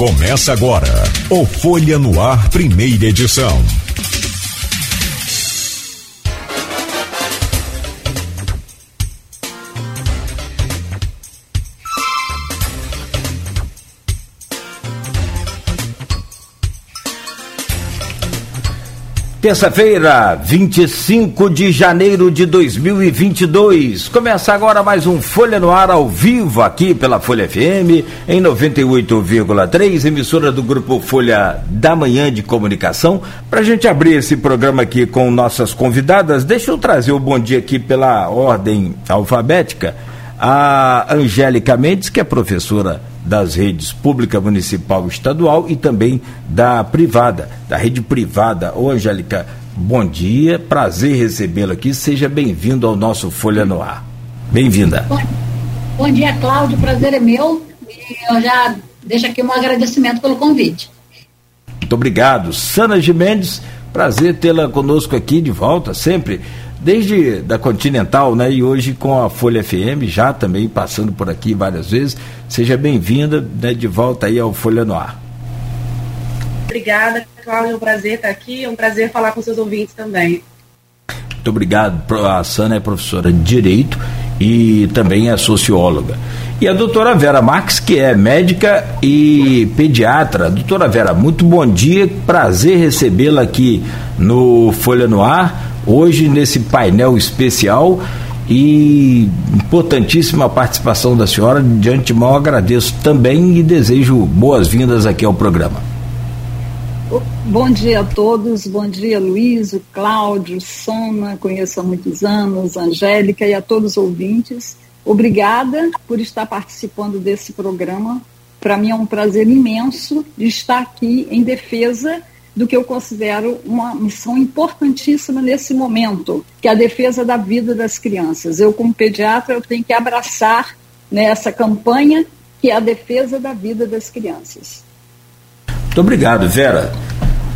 Começa agora o Folha no Ar, primeira edição. Terça-feira, 25 de janeiro de 2022. Começa agora mais um Folha no Ar ao vivo aqui pela Folha FM em 98,3, emissora do grupo Folha da Manhã de Comunicação. Para a gente abrir esse programa aqui com nossas convidadas, deixa eu trazer o bom dia aqui pela ordem alfabética. A Angélica Mendes, que é professora das redes pública, municipal estadual e também da privada, da rede privada. Ô Angélica, bom dia, prazer recebê-la aqui, seja bem-vindo ao nosso Folha no Ar. Bem-vinda. Bom, bom dia, Cláudio, prazer é meu e eu já deixo aqui um agradecimento pelo convite. Muito obrigado. Sana Gimendes, prazer tê-la conosco aqui de volta, sempre desde da Continental, né? E hoje com a Folha FM, já também passando por aqui várias vezes. Seja bem-vinda, né, de volta aí ao Folha no Ar. Obrigada, Cláudio, é um prazer estar aqui, é um prazer falar com seus ouvintes também. Muito obrigado. A Sana é professora de Direito e também é socióloga. E a doutora Vera Marques, que é médica e pediatra. Doutora Vera, muito bom dia, prazer recebê-la aqui no Folha no Ar hoje nesse painel especial e importantíssima participação da senhora. De antemão agradeço também e desejo boas-vindas aqui ao programa. Bom dia a todos, bom dia Luiz, o Cláudio, Sona, conheço há muitos anos, Angélica e a todos os ouvintes. Obrigada por estar participando desse programa. Para mim é um prazer imenso de estar aqui em defesa do que eu considero uma missão importantíssima nesse momento, que é a defesa da vida das crianças. Eu, como pediatra, eu tenho que abraçar nessa campanha que é a defesa da vida das crianças. Muito obrigado, Vera.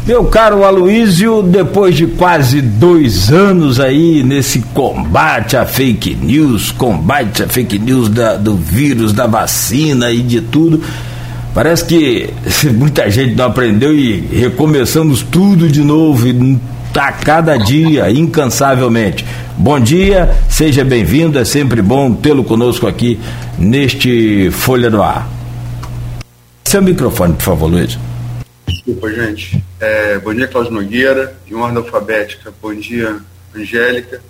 Meu caro Aloísio, depois de quase dois anos aí nesse combate à fake news, combate à fake news da, do vírus, da vacina e de tudo, Parece que muita gente não aprendeu e recomeçamos tudo de novo, a cada dia, incansavelmente. Bom dia, seja bem-vindo, é sempre bom tê-lo conosco aqui neste Folha no Ar. Seu microfone, por favor, Luiz. Desculpa, gente. É, bom dia, Cláudio Nogueira, em ordem alfabética. Bom dia, Angélica.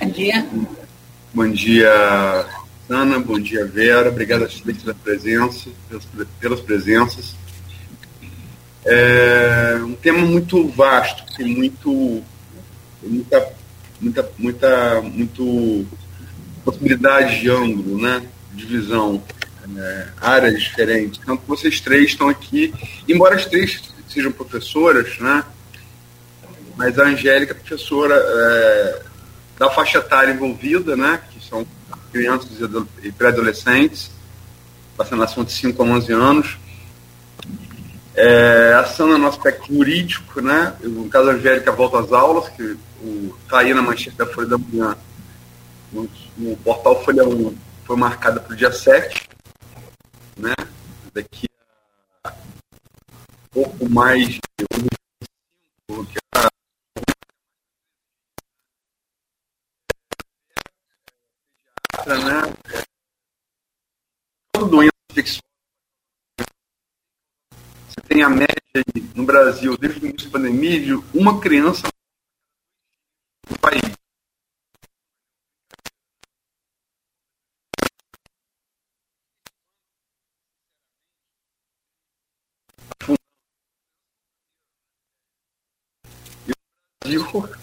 Bom dia. Bom dia, Ana, bom dia Vera, obrigado pela presença, pelas, pelas presenças. É um tema muito vasto, tem muito, muita, muita, muita, muito possibilidade de ângulo, né, de visão, é, áreas diferentes. Tanto vocês três estão aqui, embora as três sejam professoras, né, mas a Angélica é professora é, da faixa etária envolvida, né, crianças e pré-adolescentes, vacinação de 5 a 11 anos. É, ação no aspecto jurídico, né? No caso, a Angélica volta às aulas, que está aí na manchete da Folha da Manhã, no, no portal Folha 1, foi marcada para o dia 7, né? Daqui a pouco mais de né? Toda doença. Você tem a média no Brasil, desde o início da pandemia, de uma criança no país.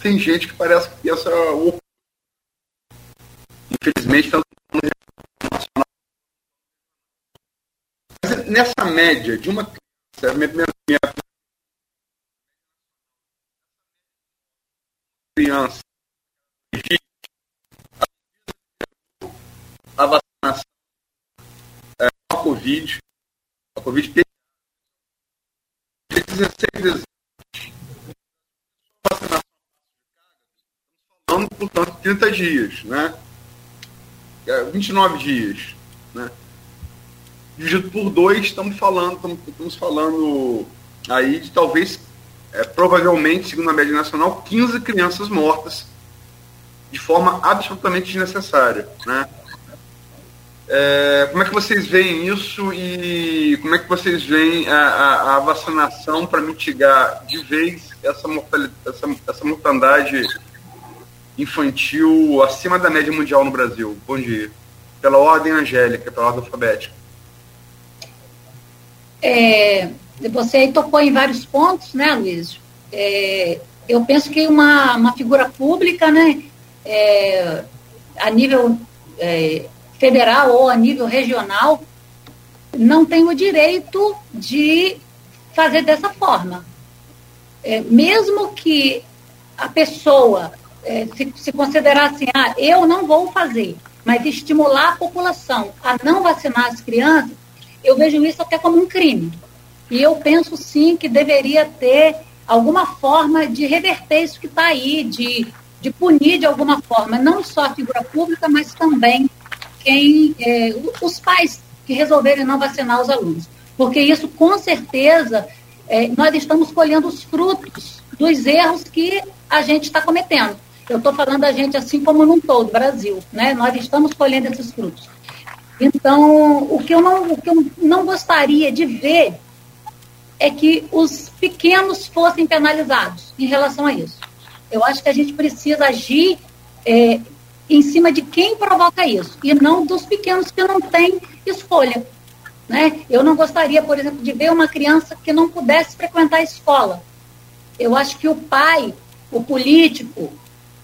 Tem gente que parece que pensa o infelizmente, estamos nacional. Mas nessa média de uma criança, minha, minha criança a vacinação é, a Covid, a Covid tem 16 exames. Vacinação falando, portanto, 30 dias, né? 29 é, dias. Né? dividido por dois, estamos falando, estamos, falando aí de talvez, é, provavelmente, segundo a média nacional, 15 crianças mortas de forma absolutamente desnecessária. Né? É, como é que vocês veem isso e como é que vocês veem a, a, a vacinação para mitigar de vez essa, mortalidade, essa, essa mortandade infantil acima da média mundial no Brasil? Bom dia. Pela ordem angélica, pela ordem alfabética. É, você aí tocou em vários pontos, né, Luiz? É, eu penso que uma, uma figura pública, né, é, a nível é, federal ou a nível regional, não tem o direito de fazer dessa forma. É, mesmo que a pessoa é, se, se considerar assim, ah, eu não vou fazer, mas estimular a população a não vacinar as crianças, eu vejo isso até como um crime. E eu penso sim que deveria ter alguma forma de reverter isso que está aí, de, de punir de alguma forma, não só a figura pública, mas também quem é, os pais que resolverem não vacinar os alunos. Porque isso, com certeza, é, nós estamos colhendo os frutos dos erros que a gente está cometendo. Eu estou falando da gente assim como num todo, Brasil, né? Nós estamos colhendo esses frutos. Então, o que eu não, o que eu não gostaria de ver é que os pequenos fossem penalizados em relação a isso. Eu acho que a gente precisa agir é, em cima de quem provoca isso e não dos pequenos que não têm escolha. Né? Eu não gostaria, por exemplo, de ver uma criança que não pudesse frequentar a escola. Eu acho que o pai, o político,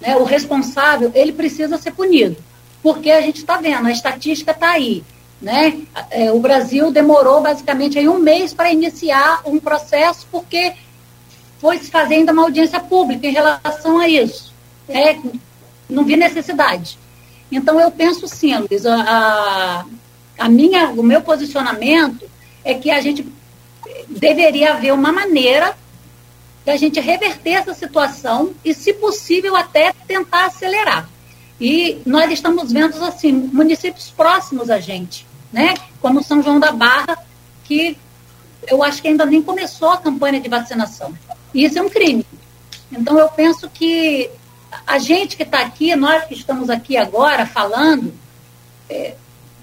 né, o responsável, ele precisa ser punido. Porque a gente está vendo, a estatística está aí. Né? É, o Brasil demorou basicamente aí um mês para iniciar um processo, porque foi se fazendo uma audiência pública em relação a isso. É, não vi necessidade. Então, eu penso sim, Luiz, a, a minha, o meu posicionamento é que a gente deveria haver uma maneira da gente reverter essa situação e, se possível, até tentar acelerar. E nós estamos vendo, assim, municípios próximos a gente, né? Como São João da Barra, que eu acho que ainda nem começou a campanha de vacinação. E isso é um crime. Então, eu penso que a gente que está aqui, nós que estamos aqui agora falando, é,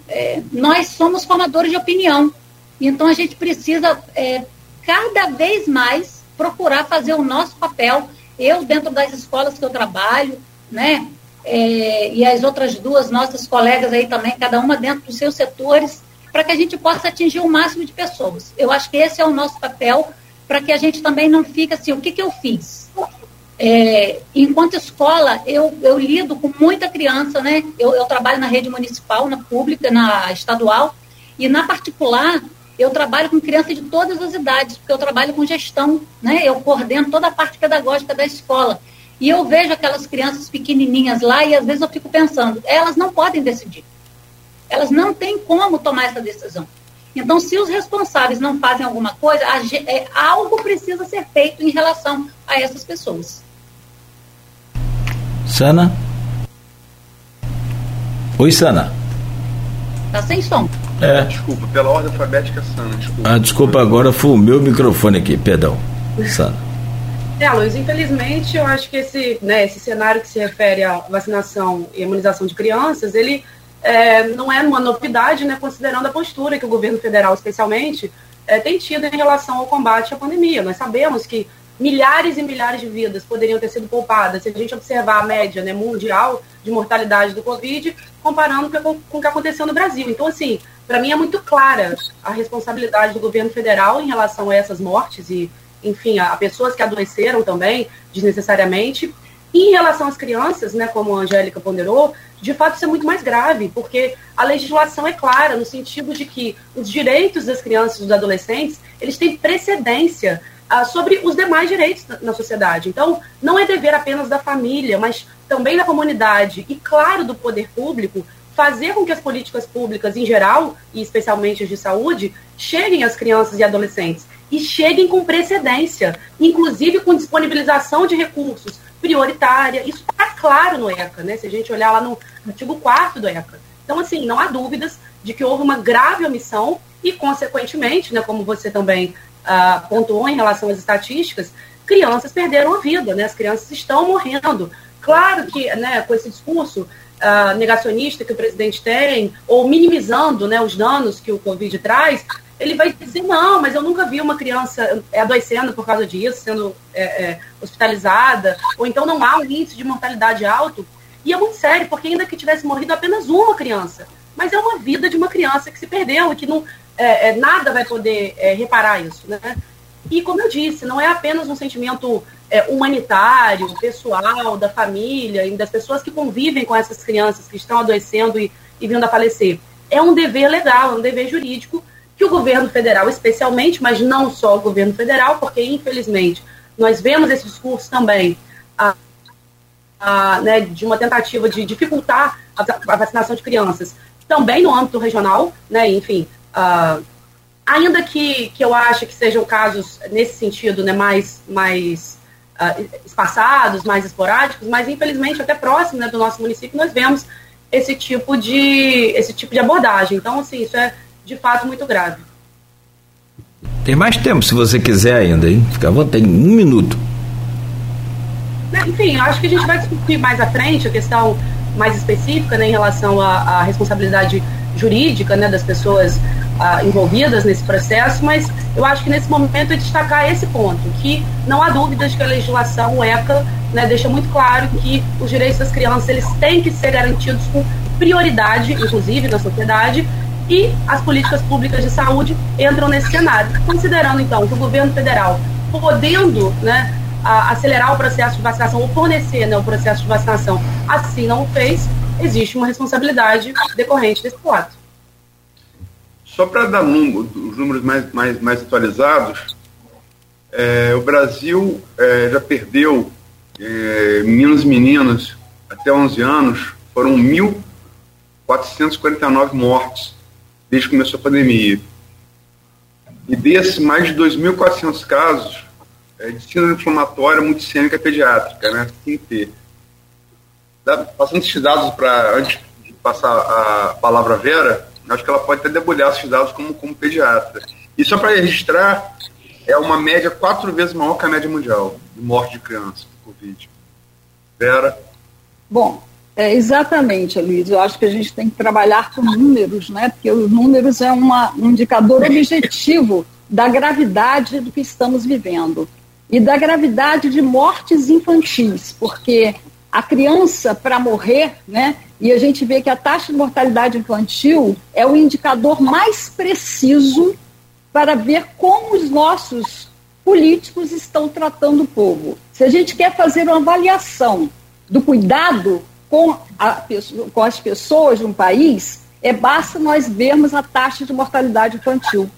é, nós somos formadores de opinião. Então a gente precisa é, cada vez mais procurar fazer o nosso papel. Eu, dentro das escolas que eu trabalho, né? É, e as outras duas nossas colegas aí também, cada uma dentro dos seus setores, para que a gente possa atingir o máximo de pessoas. Eu acho que esse é o nosso papel, para que a gente também não fique assim, o que, que eu fiz? É, enquanto escola, eu, eu lido com muita criança, né? Eu, eu trabalho na rede municipal, na pública, na estadual, e na particular, eu trabalho com crianças de todas as idades, porque eu trabalho com gestão, né? Eu coordeno toda a parte pedagógica da escola. E eu vejo aquelas crianças pequenininhas lá e às vezes eu fico pensando, elas não podem decidir. Elas não têm como tomar essa decisão. Então, se os responsáveis não fazem alguma coisa, é, algo precisa ser feito em relação a essas pessoas. Sana? Oi, Sana. Tá sem som. É. Desculpa, pela ordem alfabética, Sana, desculpa. Ah, desculpa, agora foi o meu microfone aqui, perdão. Sana. É, Luiz, infelizmente eu acho que esse, né, esse cenário que se refere à vacinação e imunização de crianças, ele é, não é uma novidade, né, considerando a postura que o governo federal, especialmente, é, tem tido em relação ao combate à pandemia. Nós sabemos que milhares e milhares de vidas poderiam ter sido poupadas se a gente observar a média né, mundial de mortalidade do Covid, comparando com, com o que aconteceu no Brasil. Então, assim, para mim é muito clara a responsabilidade do governo federal em relação a essas mortes e, enfim, a, a pessoas que adoeceram também desnecessariamente. E em relação às crianças, né, como a Angélica ponderou, de fato isso é muito mais grave, porque a legislação é clara no sentido de que os direitos das crianças e dos adolescentes, eles têm precedência ah, sobre os demais direitos na sociedade. Então, não é dever apenas da família, mas também da comunidade e, claro, do poder público, fazer com que as políticas públicas em geral, e especialmente as de saúde, cheguem às crianças e adolescentes e cheguem com precedência, inclusive com disponibilização de recursos prioritária. Isso está claro no ECA, né? Se a gente olhar lá no artigo 4 do ECA. Então, assim, não há dúvidas de que houve uma grave omissão e, consequentemente, né, como você também ah, pontuou em relação às estatísticas, crianças perderam a vida, né? As crianças estão morrendo. Claro que, né, com esse discurso uh, negacionista que o presidente tem, ou minimizando né, os danos que o Covid traz, ele vai dizer, não, mas eu nunca vi uma criança adoecendo por causa disso, sendo é, é, hospitalizada, ou então não há um índice de mortalidade alto. E é muito sério, porque ainda que tivesse morrido apenas uma criança, mas é uma vida de uma criança que se perdeu e que não, é, é nada vai poder é, reparar isso. Né? E como eu disse, não é apenas um sentimento é, humanitário, pessoal, da família e das pessoas que convivem com essas crianças que estão adoecendo e, e vindo a falecer. É um dever legal, é um dever jurídico que o governo federal, especialmente, mas não só o governo federal, porque infelizmente nós vemos esse discurso também a, a, né, de uma tentativa de dificultar a, a, vacinação de crianças, também no âmbito regional, né, enfim, ainda que, que eu ache que sejam casos nesse sentido né, mais, mais uh, espaçados, mais esporádicos, mas infelizmente até próximo né, do nosso município nós vemos esse tipo de esse tipo de abordagem. Então, assim, isso é de fato muito grave. Tem mais tempo se você quiser ainda, hein? Fica à vontade, um minuto. Né, enfim, eu acho que a gente vai discutir mais à frente a questão mais específica né, em relação à, à responsabilidade jurídica né, das pessoas ah, envolvidas nesse processo, mas eu acho que nesse momento é destacar esse ponto, que não há dúvidas que a legislação, ECA, né, deixa muito claro que os direitos das crianças eles têm que ser garantidos com prioridade, inclusive na sociedade, e as políticas públicas de saúde entram nesse cenário. Considerando, então, que o governo federal, podendo né, acelerar o processo de vacinação ou fornecer né, o processo de vacinação, assim não o fez, existe uma responsabilidade decorrente desse fato. Só para dar os números mais, mais, mais atualizados, é, o Brasil é, já perdeu é, meninos e meninas até 11 anos, foram 1.449 mortes desde que começou a pandemia. E desses, mais de 2.400 casos é, de síndrome inflamatória multissêmica pediátrica, né, SINP. Passando esses dados para, antes de passar a palavra a Vera, acho que ela pode até debulhar esses dados como, como pediatra. E só para registrar, é uma média quatro vezes maior que a média mundial de morte de criança por Covid. Vera? Bom, é, exatamente, Luiz. Eu acho que a gente tem que trabalhar com números, né? Porque os números é uma, um indicador objetivo da gravidade do que estamos vivendo e da gravidade de mortes infantis, porque a criança para morrer, né? E a gente vê que a taxa de mortalidade infantil é o indicador mais preciso para ver como os nossos políticos estão tratando o povo. Se a gente quer fazer uma avaliação do cuidado com, a, com as pessoas de um país, é basta nós vermos a taxa de mortalidade infantil.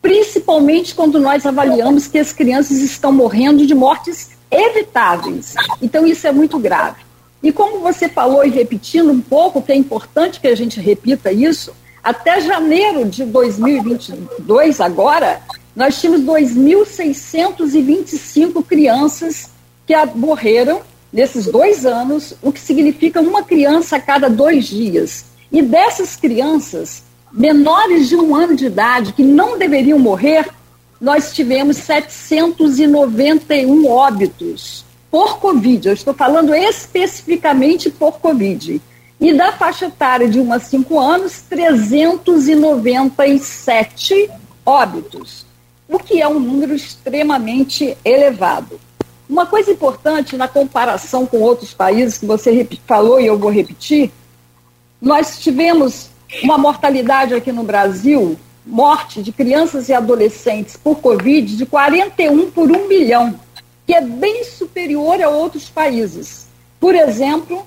Principalmente quando nós avaliamos que as crianças estão morrendo de mortes evitáveis. Então, isso é muito grave. E como você falou, e repetindo um pouco, que é importante que a gente repita isso, até janeiro de 2022, agora, nós tínhamos 2.625 crianças que morreram nesses dois anos, o que significa uma criança a cada dois dias. E dessas crianças, menores de um ano de idade, que não deveriam morrer, nós tivemos 791 óbitos por Covid. Eu estou falando especificamente por Covid. E da faixa etária de 1 a 5 anos, 397 óbitos, o que é um número extremamente elevado. Uma coisa importante na comparação com outros países, que você falou e eu vou repetir, nós tivemos uma mortalidade aqui no Brasil, morte de crianças e adolescentes por Covid, de 41 por 1 milhão que é bem superior a outros países. Por exemplo,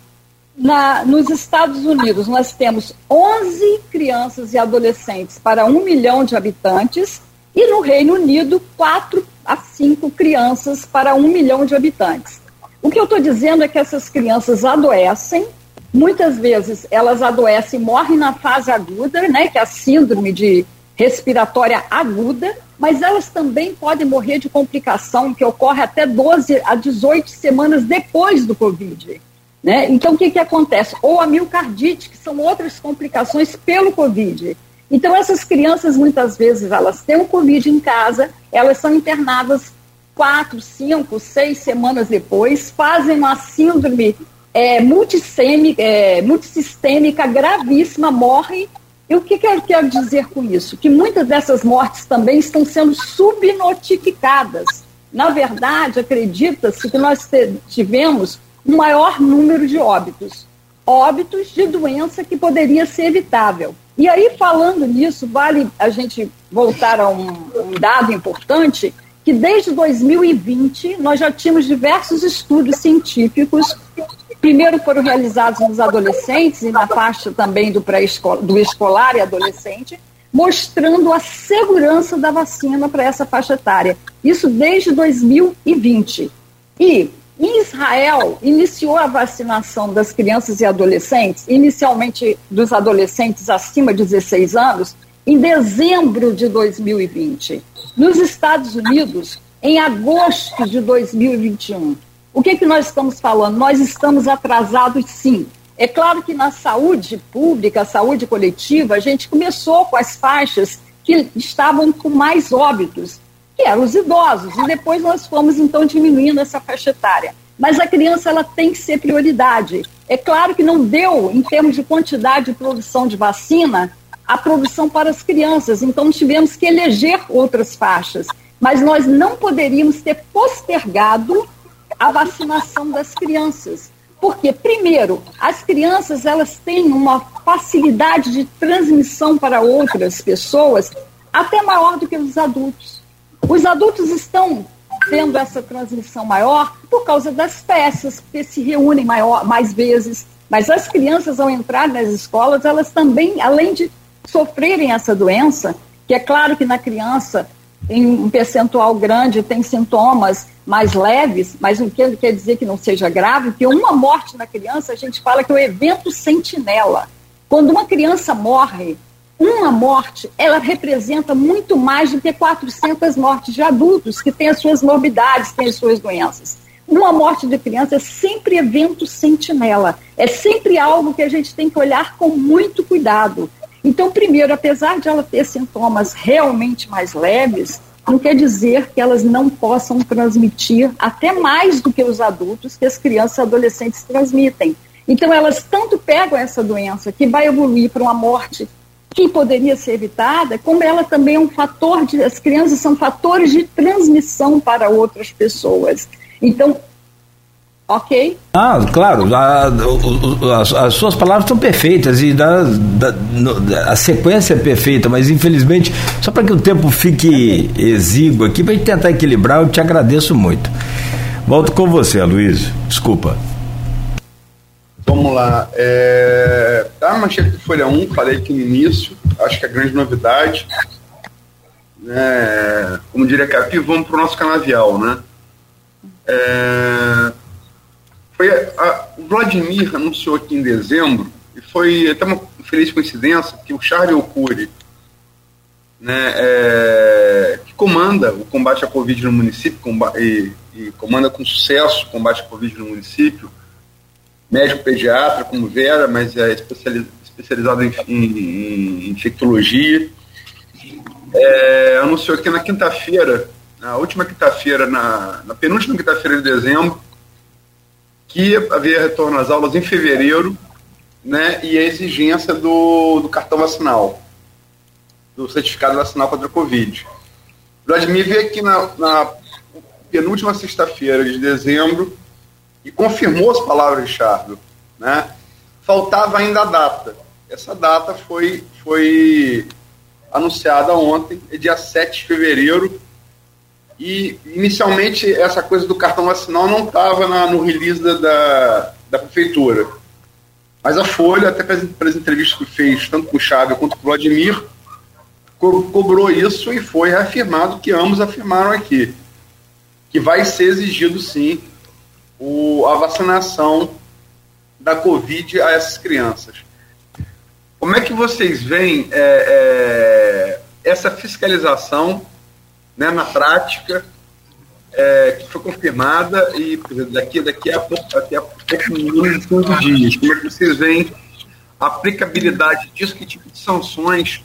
na, nos Estados Unidos, nós temos 11 crianças e adolescentes para 1 milhão de habitantes, e no Reino Unido, 4 a 5 crianças para 1 milhão de habitantes. O que eu estou dizendo é que essas crianças adoecem, muitas vezes elas adoecem morrem na fase aguda, né, que é a síndrome de respiratória aguda, mas elas também podem morrer de complicação que ocorre até 12 a 18 semanas depois do Covid. Né? Então, o que, que acontece? Ou a miocardite, que são outras complicações pelo Covid. Então, essas crianças, muitas vezes, elas têm o Covid em casa, elas são internadas quatro, cinco, seis semanas depois, fazem uma síndrome é, multissêmica, é, multissistêmica gravíssima, morrem. E o que, que eu quero dizer com isso? Que muitas dessas mortes também estão sendo subnotificadas. Na verdade, acredita-se que nós tivemos um maior número de óbitos. Óbitos de doença que poderia ser evitável. E aí, falando nisso, vale a gente voltar a um, um dado importante, que desde 2020 nós já tínhamos diversos estudos científicos Primeiro foram realizados nos adolescentes e na faixa também do do escolar e adolescente, mostrando a segurança da vacina para essa faixa etária. Isso desde 2020. E em Israel iniciou a vacinação das crianças e adolescentes, inicialmente dos adolescentes acima de 16 anos, em dezembro de 2020. Nos Estados Unidos, em agosto de 2021. O que, que nós estamos falando? Nós estamos atrasados, sim. É claro que na saúde pública, saúde coletiva, a gente começou com as faixas que estavam com mais óbitos, que eram os idosos, e depois nós fomos então diminuindo essa faixa etária. Mas a criança ela tem que ser prioridade. É claro que não deu, em termos de quantidade de produção de vacina, a produção para as crianças, então tivemos que eleger outras faixas. Mas nós não poderíamos ter postergado a vacinação das crianças. Porque, primeiro, as crianças elas têm uma facilidade de transmissão para outras pessoas até maior do que os adultos. Os adultos estão tendo essa transmissão maior por causa das peças, que se reúnem maior, mais vezes. Mas as crianças, ao entrar nas escolas, elas também, além de sofrerem essa doença, que é claro que na criança em um percentual grande tem sintomas mais leves, mas não quer, quer dizer que não seja grave, porque uma morte na criança, a gente fala que é o evento sentinela. Quando uma criança morre, uma morte, ela representa muito mais do que 400 mortes de adultos que têm as suas morbidades, têm as suas doenças. Uma morte de criança é sempre evento sentinela, é sempre algo que a gente tem que olhar com muito cuidado. Então, primeiro, apesar de ela ter sintomas realmente mais leves, não quer dizer que elas não possam transmitir até mais do que os adultos que as crianças e adolescentes transmitem. Então, elas tanto pegam essa doença que vai evoluir para uma morte que poderia ser evitada, como ela também é um fator de. As crianças são fatores de transmissão para outras pessoas. Então, ok? Ah, claro, a, a, as, as, suas palavras são perfeitas e da, da, no, a sequência é perfeita, mas infelizmente, só para que o tempo fique exíguo aqui, para gente tentar equilibrar, eu te agradeço muito. Volto com você, Luiz. Desculpa. Vamos lá. É... Tá, manchete do Folha 1, falei aqui no início, acho que é a grande novidade. É... Como diria Capi, vamos para o nosso canavial, né? É foi a, o Vladimir anunciou aqui em dezembro, e foi até uma feliz coincidência, que o Charles Ocuri, né, é, que comanda o combate à Covid no município combate, e, e, comanda com sucesso o combate à Covid no município, médico pediatra, como Vera, mas é especializado em, em, em infectologia, é, anunciou que na quinta-feira, na última quinta-feira, na, na penúltima quinta-feira de dezembro, que havia retorno às aulas em fevereiro, né, e a exigência do, do cartão vacinal, do certificado vacinal contra a Covid. Vladimir veio aqui na, na penúltima sexta-feira de dezembro e confirmou as palavras de Chardo. Né? Faltava ainda a data. Essa data foi, foi anunciada ontem, é dia 7 de fevereiro, e inicialmente essa coisa do cartão vacinal não estava no release da, da, da, prefeitura. Mas a Folha, até pelas entrevistas que fez, tanto com o Chávez quanto com o Vladimir, co cobrou isso e foi reafirmado que ambos afirmaram aqui. Que vai ser exigido sim o, a vacinação da Covid a essas crianças. Como é que vocês veem é, é, essa fiscalização né, na prática, é, que foi confirmada e daqui, daqui a pouco, daqui a pouco menos de 15 dias. Como é que vocês veem a aplicabilidade disso? Que tipo de sanções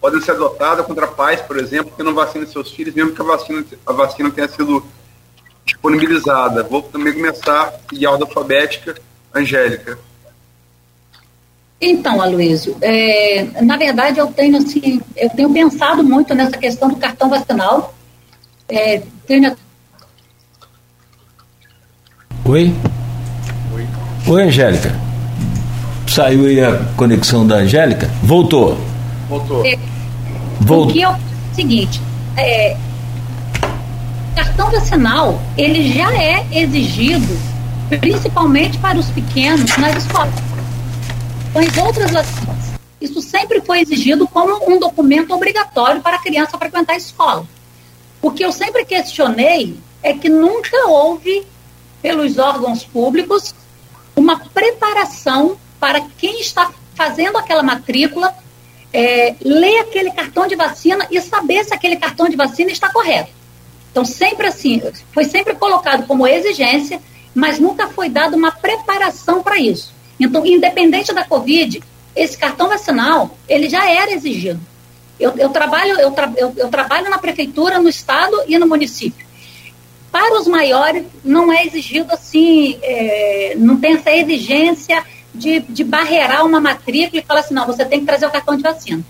podem ser adotadas contra pais, por exemplo, que não vacinam seus filhos, mesmo que a vacina, a vacina tenha sido disponibilizada. Vou também começar a ordem alfabética, Angélica. Então, Aloysio, é, na verdade eu tenho assim, eu tenho pensado muito nessa questão do cartão vacinal. É, tenho... Oi? Oi. Oi, Angélica. Saiu aí a conexão da Angélica? Voltou. Voltou. É, Voltou. O que eu é o seguinte, é, cartão vacinal, ele já é exigido, principalmente para os pequenos, nas escolas as outras vacinas. Isso sempre foi exigido como um documento obrigatório para a criança frequentar a escola. O que eu sempre questionei é que nunca houve, pelos órgãos públicos, uma preparação para quem está fazendo aquela matrícula é, ler aquele cartão de vacina e saber se aquele cartão de vacina está correto. Então, sempre assim, foi sempre colocado como exigência, mas nunca foi dada uma preparação para isso. Então, independente da Covid, esse cartão vacinal, ele já era exigido. Eu, eu trabalho, eu, tra, eu, eu trabalho na prefeitura, no estado e no município. Para os maiores, não é exigido assim, é, não tem essa exigência de, de uma matrícula e falar assim, não, você tem que trazer o cartão de vacina.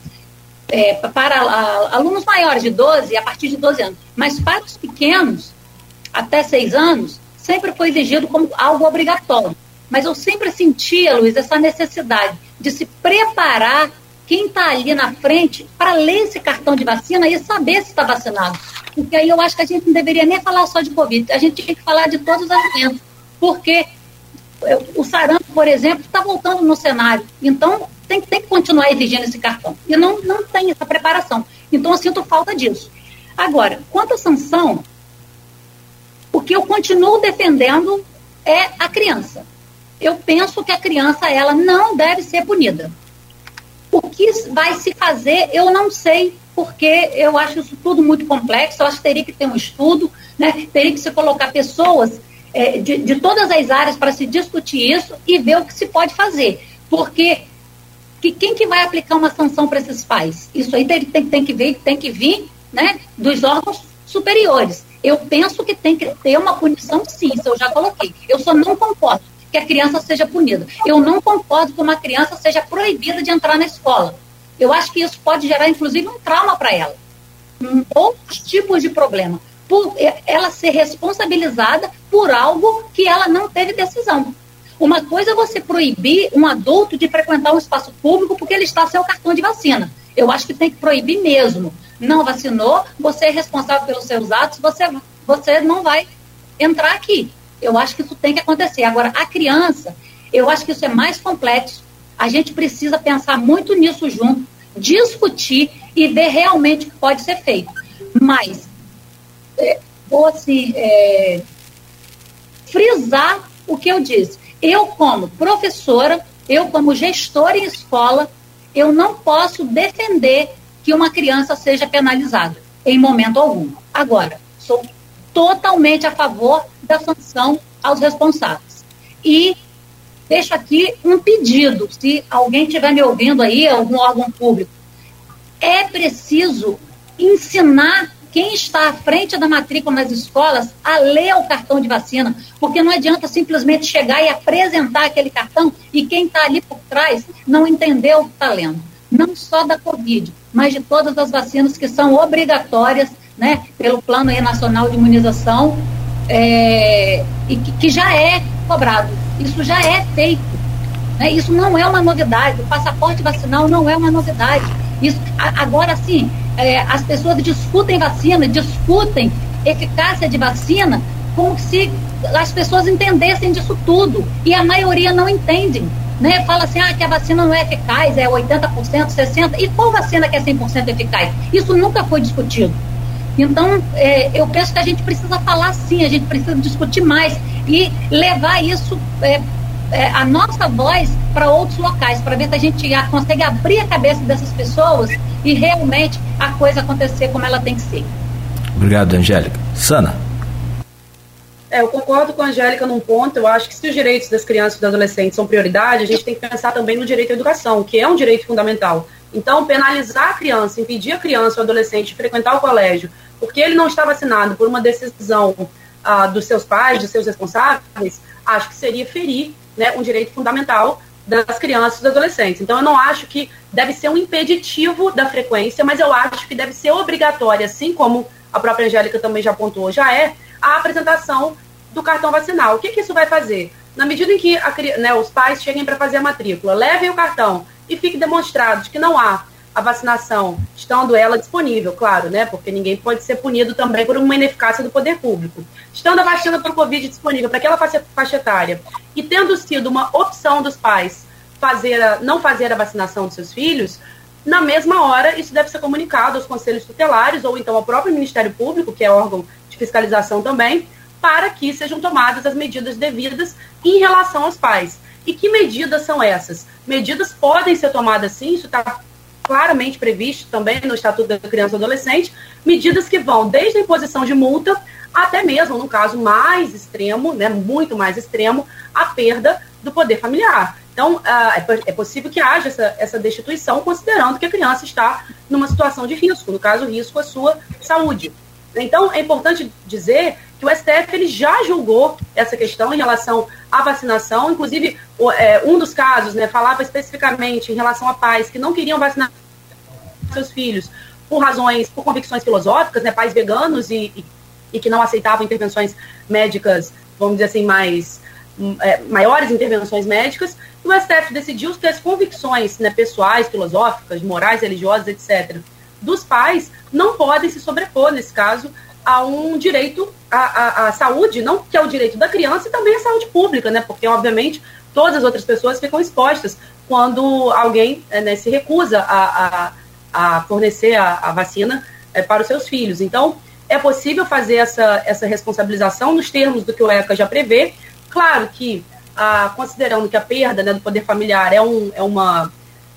É, para a, alunos maiores de 12, a partir de 12 anos. Mas para os pequenos, até 6 anos, sempre foi exigido como algo obrigatório. Mas eu sempre sentia, Luiz, essa necessidade de se preparar quem está ali na frente para ler esse cartão de vacina e saber se está vacinado. Porque aí eu acho que a gente não deveria nem falar só de Covid, a gente tinha que falar de todos os doenças. Porque o sarampo, por exemplo, está voltando no cenário. Então, tem, tem que continuar exigindo esse cartão. E não, não tem essa preparação. Então, eu sinto falta disso. Agora, quanto à sanção, o que eu continuo defendendo é a criança eu penso que a criança ela não deve ser punida. O que vai se fazer, eu não sei, porque eu acho isso tudo muito complexo. Eu acho que teria que ter um estudo, né? teria que se colocar pessoas é, de, de todas as áreas para se discutir isso e ver o que se pode fazer. Porque que quem que vai aplicar uma sanção para esses pais? Isso aí tem, tem, tem, que vir, tem que vir né, dos órgãos superiores. Eu penso que tem que ter uma punição, sim, isso eu já coloquei. Eu só não concordo que a criança seja punida. Eu não concordo que uma criança seja proibida de entrar na escola. Eu acho que isso pode gerar, inclusive, um trauma para ela. Um, outros tipos de problema. Por ela ser responsabilizada por algo que ela não teve decisão. Uma coisa é você proibir um adulto de frequentar um espaço público porque ele está sem o cartão de vacina. Eu acho que tem que proibir mesmo. Não vacinou, você é responsável pelos seus atos, você, você não vai entrar aqui. Eu acho que isso tem que acontecer. Agora, a criança, eu acho que isso é mais complexo. A gente precisa pensar muito nisso junto, discutir e ver realmente o que pode ser feito. Mas, é, vou assim, é, frisar o que eu disse. Eu, como professora, eu, como gestora em escola, eu não posso defender que uma criança seja penalizada em momento algum. Agora, sou totalmente a favor da sanção aos responsáveis. E deixo aqui um pedido, se alguém estiver me ouvindo aí, algum órgão público, é preciso ensinar quem está à frente da matrícula nas escolas a ler o cartão de vacina, porque não adianta simplesmente chegar e apresentar aquele cartão e quem está ali por trás não entendeu o que está lendo. Não só da Covid, mas de todas as vacinas que são obrigatórias né, pelo Plano Nacional de Imunização, é, e que, que, já é cobrado. Isso já é feito. Né? Isso não é uma novidade. O passaporte vacinal não é uma novidade. Isso, a, agora, sim, é, as pessoas discutem vacina, discutem eficácia de vacina como se as pessoas entendessem disso tudo. E a maioria não entende. Né? Fala assim, ah, que a vacina não é eficaz, é 80%, 60%. E qual vacina que é 100% eficaz? Isso nunca foi discutido. Então, é, eu penso que a gente precisa falar sim, a gente precisa discutir mais e levar isso, é, é, a nossa voz, para outros locais, para ver se a gente consegue abrir a cabeça dessas pessoas e realmente a coisa acontecer como ela tem que ser. Obrigado, Angélica. Sana. É, eu concordo com a Angélica num ponto. Eu acho que se os direitos das crianças e dos adolescentes são prioridade, a gente tem que pensar também no direito à educação, que é um direito fundamental. Então, penalizar a criança, impedir a criança ou adolescente de frequentar o colégio, porque ele não está vacinado por uma decisão ah, dos seus pais, dos seus responsáveis, acho que seria ferir né, um direito fundamental das crianças e dos adolescentes. Então, eu não acho que deve ser um impeditivo da frequência, mas eu acho que deve ser obrigatória, assim como a própria Angélica também já apontou, já é, a apresentação do cartão vacinal. O que, que isso vai fazer? Na medida em que a, né, os pais cheguem para fazer a matrícula, levem o cartão e fique demonstrado de que não há a vacinação, estando ela disponível, claro, né? Porque ninguém pode ser punido também por uma ineficácia do poder público. Estando a vacina para o Covid disponível para aquela faixa etária e tendo sido uma opção dos pais fazer a, não fazer a vacinação dos seus filhos, na mesma hora isso deve ser comunicado aos conselhos tutelares ou então ao próprio Ministério Público, que é órgão de fiscalização também, para que sejam tomadas as medidas devidas em relação aos pais. E que medidas são essas? Medidas podem ser tomadas sim, isso está claramente previsto também no Estatuto da Criança e Adolescente, medidas que vão desde a imposição de multa até mesmo, no caso mais extremo, né, muito mais extremo, a perda do poder familiar. Então, uh, é, possível que haja essa, essa destituição, considerando que a criança está numa situação de risco, no caso, risco à sua saúde. Então, é importante dizer que o STF ele já julgou essa questão em relação à vacinação, inclusive é, um dos casos né, falava especificamente em relação a pais que não queriam vacinar seus filhos por razões, por convicções filosóficas, né, pais veganos e, e, e que não aceitavam intervenções médicas, vamos dizer assim, mais é, maiores intervenções médicas, e o STF decidiu que as convicções né, pessoais, filosóficas, morais, religiosas, etc., dos pais não podem se sobrepor, nesse caso, a um direito à, à, à, saúde, não que é o direito da criança e também a saúde pública, né? Porque, obviamente, todas as outras pessoas ficam expostas quando alguém é, né, se recusa a, a, a fornecer a, a vacina é, para os seus filhos. Então, é possível fazer essa, essa responsabilização nos termos do que o ECA já prevê. Claro que, ah, considerando que a perda né, do poder familiar é, um, é, uma,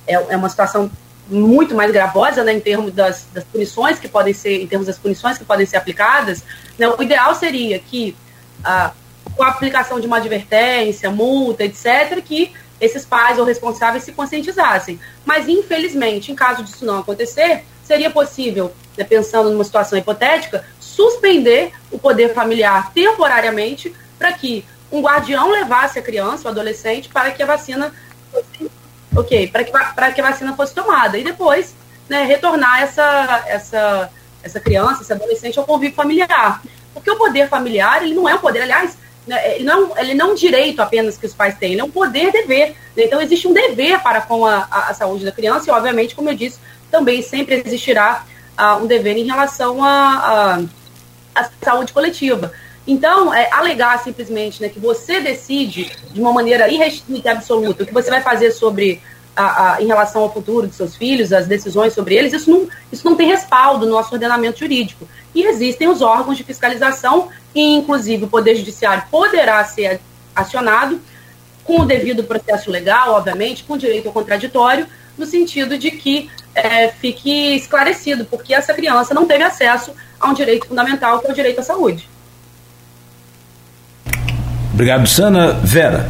é, é uma situação muito mais gravosa, né, em termos das, das, punições que podem ser, em termos das punições que podem ser aplicadas, né, o ideal seria que, ah, com a aplicação de uma advertência, multa, etc., que esses pais ou responsáveis se conscientizassem. Mas, infelizmente, em caso disso não acontecer, seria possível, né, pensando numa situação hipotética, suspender o poder familiar temporariamente para que um guardião levasse a criança, o adolescente, para que a vacina fosse ok, para que, que a vacina fosse tomada. E depois, né, retornar essa, essa, essa criança, esse adolescente ao convívio familiar. Porque o poder familiar, ele não é um poder, aliás, né, ele, não, ele não é um direito apenas que os pais têm, ele é um poder-dever. Né? Então, existe um dever para com a, a, saúde da criança e, obviamente, como eu disse, também sempre existirá uh, um dever em relação à saúde coletiva. Então, é, alegar simplesmente né, que você decide de uma maneira irrestrita e absoluta o que você vai fazer sobre a, a, em relação ao futuro de seus filhos, as decisões sobre eles, isso não, isso não tem respaldo no nosso ordenamento jurídico. E existem os órgãos de fiscalização, e inclusive o Poder Judiciário poderá ser acionado com o devido processo legal, obviamente, com direito ao contraditório, no sentido de que é, fique esclarecido, porque essa criança não teve acesso a um direito fundamental, que é o direito à saúde. Obrigado, Sana. Vera.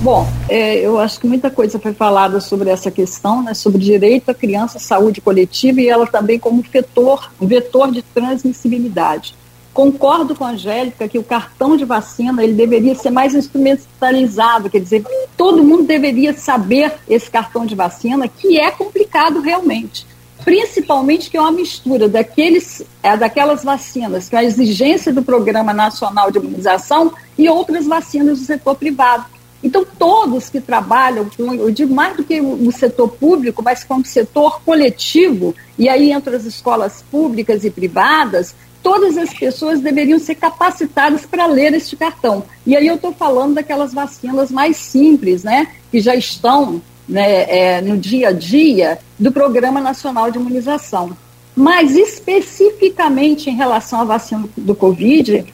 Bom, é, eu acho que muita coisa foi falada sobre essa questão, né, sobre direito à criança, saúde coletiva e ela também como vetor, vetor de transmissibilidade. Concordo com a Angélica que o cartão de vacina ele deveria ser mais instrumentalizado, quer dizer, todo mundo deveria saber esse cartão de vacina, que é complicado realmente principalmente que é uma mistura daqueles, é, daquelas vacinas, que é a exigência do Programa Nacional de Imunização e outras vacinas do setor privado. Então, todos que trabalham com, eu digo mais do que o setor público, mas com o setor coletivo, e aí entre as escolas públicas e privadas, todas as pessoas deveriam ser capacitadas para ler este cartão. E aí eu estou falando daquelas vacinas mais simples, né, que já estão né, é, no dia a dia do Programa Nacional de Imunização. Mas especificamente em relação à vacina do Covid,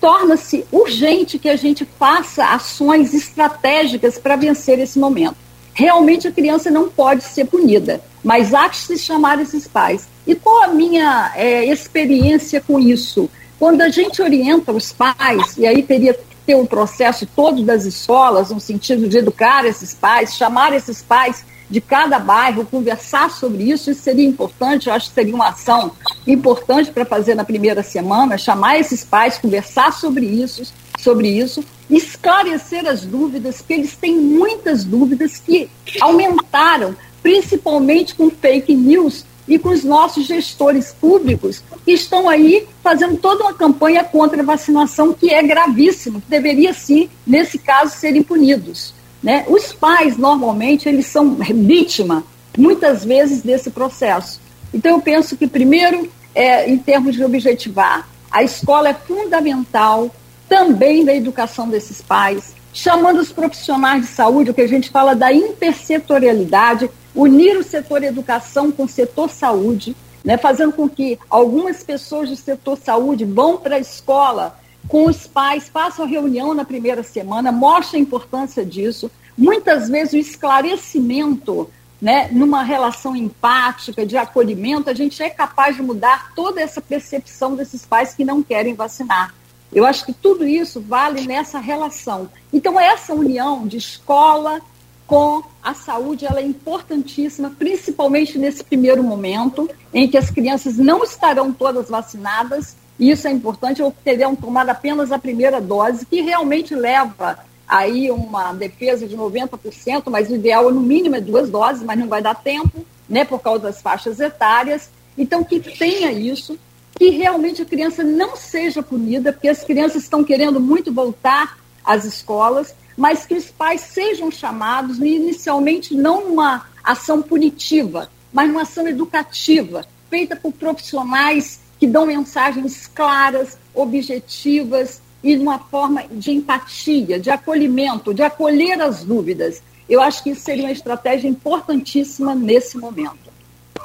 torna-se urgente que a gente faça ações estratégicas para vencer esse momento. Realmente a criança não pode ser punida, mas há que se chamar esses pais. E qual a minha é, experiência com isso? Quando a gente orienta os pais, e aí teria ter um processo todo das escolas, no sentido de educar esses pais, chamar esses pais de cada bairro, conversar sobre isso, isso seria importante, eu acho que seria uma ação importante para fazer na primeira semana, chamar esses pais, conversar sobre isso, sobre isso, esclarecer as dúvidas, porque eles têm muitas dúvidas que aumentaram, principalmente com fake news e com os nossos gestores públicos que estão aí fazendo toda uma campanha contra a vacinação que é gravíssimo, que deveria sim, nesse caso, serem punidos. Né? Os pais, normalmente, eles são vítima, muitas vezes, desse processo. Então, eu penso que, primeiro, é, em termos de objetivar, a escola é fundamental também da educação desses pais, chamando os profissionais de saúde, o que a gente fala da intersetorialidade, unir o setor educação com o setor saúde, né, fazendo com que algumas pessoas do setor saúde vão para a escola com os pais, façam reunião na primeira semana, mostrem a importância disso. Muitas vezes o esclarecimento, né, numa relação empática, de acolhimento, a gente é capaz de mudar toda essa percepção desses pais que não querem vacinar. Eu acho que tudo isso vale nessa relação. Então, essa união de escola com a saúde ela é importantíssima, principalmente nesse primeiro momento, em que as crianças não estarão todas vacinadas isso é importante, ou terão tomado apenas a primeira dose, que realmente leva aí uma defesa de 90%, mas o ideal é no mínimo é duas doses, mas não vai dar tempo, né, por causa das faixas etárias. Então, que tenha isso, que realmente a criança não seja punida, porque as crianças estão querendo muito voltar às escolas, mas que os pais sejam chamados, inicialmente não numa ação punitiva, mas numa ação educativa, feita por profissionais que dão mensagens claras, objetivas e de uma forma de empatia, de acolhimento, de acolher as dúvidas. Eu acho que isso seria uma estratégia importantíssima nesse momento.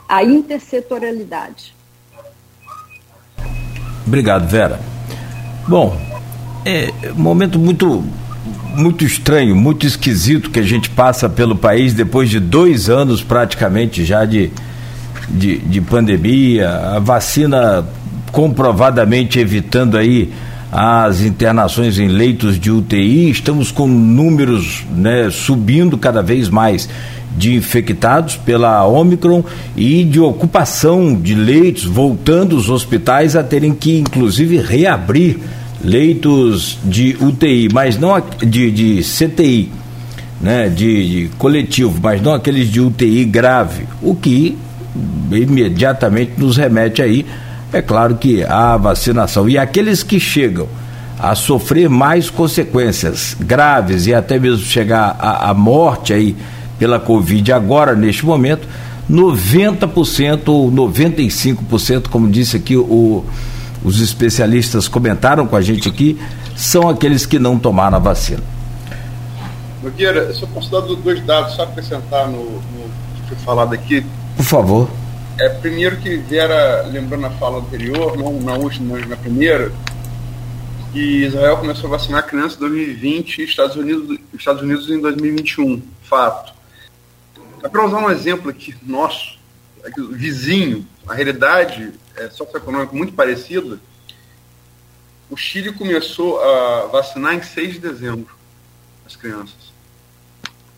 A intersetorialidade. Obrigado, Vera. Bom, é um momento muito muito estranho, muito esquisito que a gente passa pelo país depois de dois anos praticamente já de, de, de pandemia, a vacina comprovadamente evitando aí as internações em leitos de UTI, estamos com números né, subindo cada vez mais de infectados pela Omicron e de ocupação de leitos, voltando os hospitais a terem que, inclusive, reabrir leitos de UTI, mas não de, de CTI, né, de, de coletivo, mas não aqueles de UTI grave, o que imediatamente nos remete aí, é claro que a vacinação. E aqueles que chegam a sofrer mais consequências graves e até mesmo chegar à, morte aí pela Covid agora, neste momento, 90% ou 95%, como disse aqui o, os especialistas comentaram com a gente aqui, são aqueles que não tomaram a vacina. Nogueira, eu só posso dar dois dados, só acrescentar no, no que foi falado aqui. Por favor. É, primeiro que Vera, lembrando a fala anterior, não na última, mas na primeira, que Israel começou a vacinar crianças em 2020 e Estados Unidos, Estados Unidos em 2021. Fato. É para usar um exemplo aqui nosso, vizinho, a realidade é, socioeconômica muito parecida, o Chile começou a vacinar em 6 de dezembro as crianças.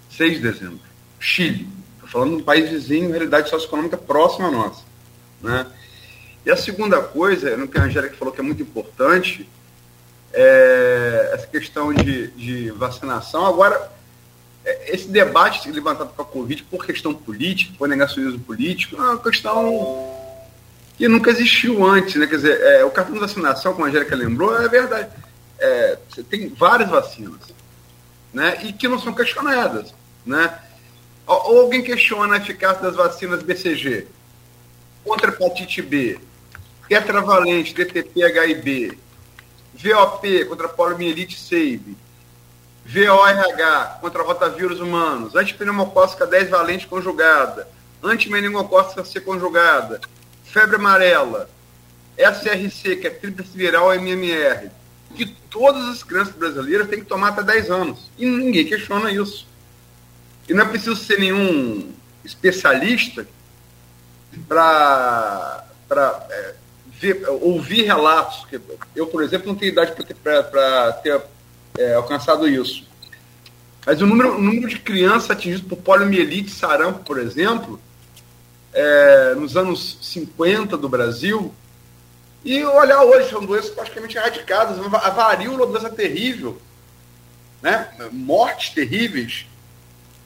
6 de dezembro. Chile falando de um país vizinho, realidade socioeconômica próxima à nossa. Né? E a segunda coisa, no que a Angélica falou que é muito importante, é essa questão de, de vacinação. Agora, é, esse debate levantado com a Covid por questão política, por negacionismo político, é uma questão que nunca existiu antes. Né? Quer dizer, é, o cartão de vacinação, como a Angélica lembrou, é verdade. É, você tem várias vacinas né? e que não são questionadas. Né? Ou alguém questiona a eficácia das vacinas BCG contra hepatite B, tetravalente, DTP, HIV, VOP contra poliomielite SAVE, VORH contra rotavírus humanos, antipneumocócica 10 valente conjugada, antimeningocócica C conjugada, febre amarela, SRC, que é tríplice viral MMR, que todas as crianças brasileiras têm que tomar até 10 anos. E ninguém questiona isso. E não é preciso ser nenhum especialista para é, ouvir relatos. Eu, por exemplo, não tenho idade para ter, ter é, alcançado isso. Mas o número, o número de crianças atingidas por poliomielite, sarampo, por exemplo, é, nos anos 50 do Brasil, e olhar hoje, são doenças praticamente erradicadas. A varíola, uma doença terrível, né? mortes terríveis,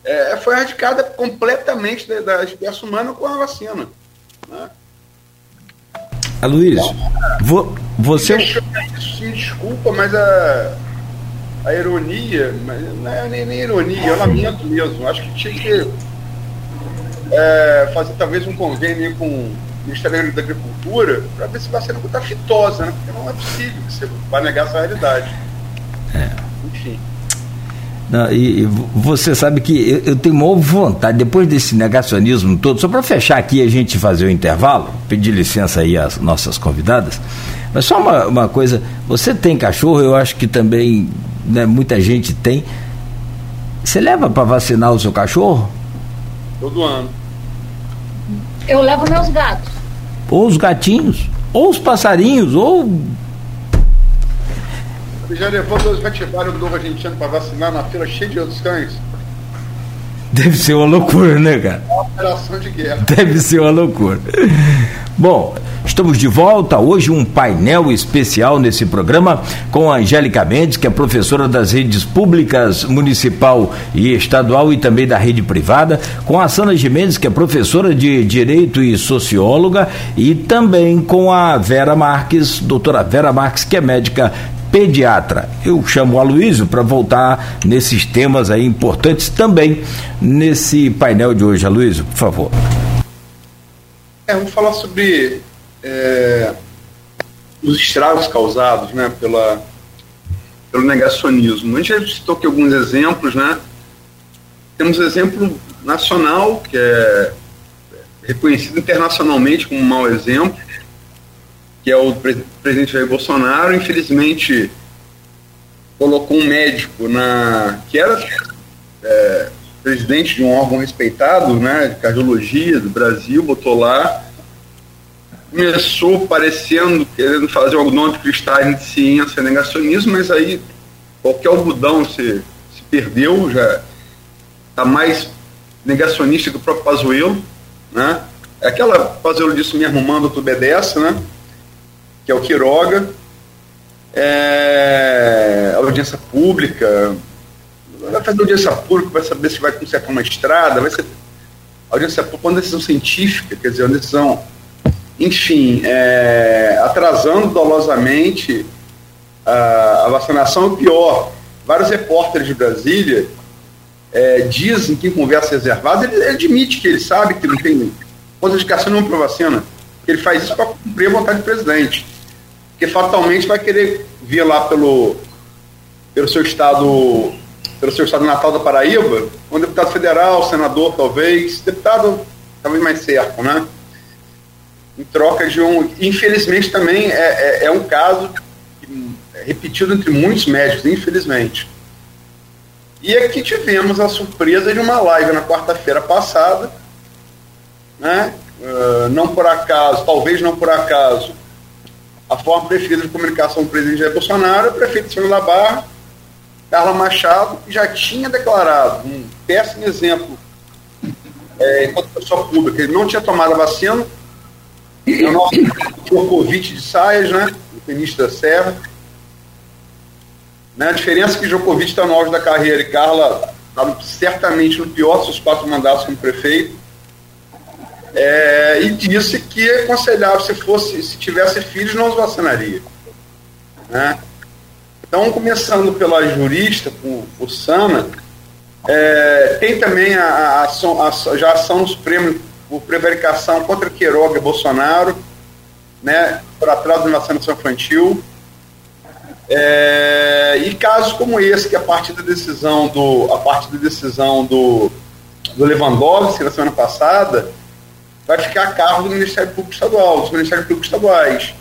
é, foi erradicada completamente da, da, espécie humana com a vacina. Né? Aloysio, vo, você. Isso, me desculpa, mas a, a ironia, mas não é nem, nem ironia, eu lamento mesmo. Acho que tinha que é, fazer talvez um convênio com o Ministério da Agricultura para ver se vacina a fitosa, né? Porque não é possível que você vai negar essa realidade. É. Enfim. Não, e, e, você sabe que eu, eu, tenho maior vontade, depois desse negacionismo todo, só para fechar aqui a gente fazer o intervalo, pedir licença aí às nossas convidadas, mas só uma, uma coisa, você tem cachorro, eu acho que também né, muita gente tem. Você leva para vacinar o seu cachorro? Todo ano. Eu levo meus gatos. Ou os gatinhos, ou os passarinhos, ou você já levou dois cativários do novo argentino para vacinar na fila cheia de outros cães? Deve ser uma loucura, né, cara? É uma operação de guerra. Deve ser uma loucura. Bom, estamos de volta. Hoje um painel especial nesse programa com a Angélica Mendes, que é professora das redes públicas municipal e estadual e também da rede privada, com a Sana Mendes, que é professora de direito e socióloga, e também com a Vera Marques, doutora Vera Marques, que é médica pediatra. Eu chamo o Aloysio para voltar nesses temas aí importantes também nesse painel de hoje. Aloysio, por favor. É, vamos falar sobre é, os estragos causados né, pela, pelo negacionismo. A gente já citou aqui alguns exemplos, né? Temos exemplo nacional, que é reconhecido internacionalmente como um mau exemplo, que é o presidente Jair Bolsonaro, infelizmente colocou um médico na que era é, presidente de um órgão respeitado, né, de cardiologia do Brasil, botou lá, começou parecendo querendo fazer o nome de cristais de ciência negacionismo, mas aí qualquer algodão se, se perdeu, já está mais negacionista que o próprio Pazuello, né? É aquela Pazuello disse mesmo, manda tu obedece, né? que é o Quiroga, é, audiência pública, vai fazer audiência pública, vai saber se vai consertar uma estrada, vai ser audiência pública, uma decisão científica, quer dizer, uma decisão, enfim, é, atrasando dolosamente a, a vacinação. Pior, vários repórteres de Brasília é, dizem que em conversa reservada, ele, ele, admite que ele sabe que não tem contraindicação nenhuma para vacina, ele faz isso para cumprir a vontade do presidente porque fatalmente vai querer vir lá pelo, pelo seu estado, pelo seu estado natal da Paraíba, um deputado federal, senador talvez, deputado talvez mais certo, né? Em troca de um. Infelizmente também é, é, é um caso repetido entre muitos médicos, infelizmente. E aqui tivemos a surpresa de uma live na quarta-feira passada, né? Uh, não por acaso, talvez não por acaso, a forma preferida de comunicação do presidente Jair Bolsonaro é o prefeito de São Carla Machado, que já tinha declarado um péssimo exemplo é, enquanto pessoa pública. Ele não tinha tomado a vacina, é o nosso Djokovic de saias, né? O ministro da Serra. Né? A diferença é que Djokovic está no auge da carreira e Carla está certamente no pior dos seus quatro mandatos como prefeito é, e disse que aconselhava se fosse, se tivesse filhos, não os vacinaria. Né? Então, começando pela jurista, por, por Sana, é, tem também a, a, ação, a, já ação no Supremo por prevaricação contra Queiroga e Bolsonaro, né, por atraso da vacinação infantil. É, e casos como esse, que a partir da decisão do, a partir da decisão do, do Lewandowski na semana passada, vai ficar a cargo do Ministério Público Estadual, dos Ministérios Públicos Estaduais.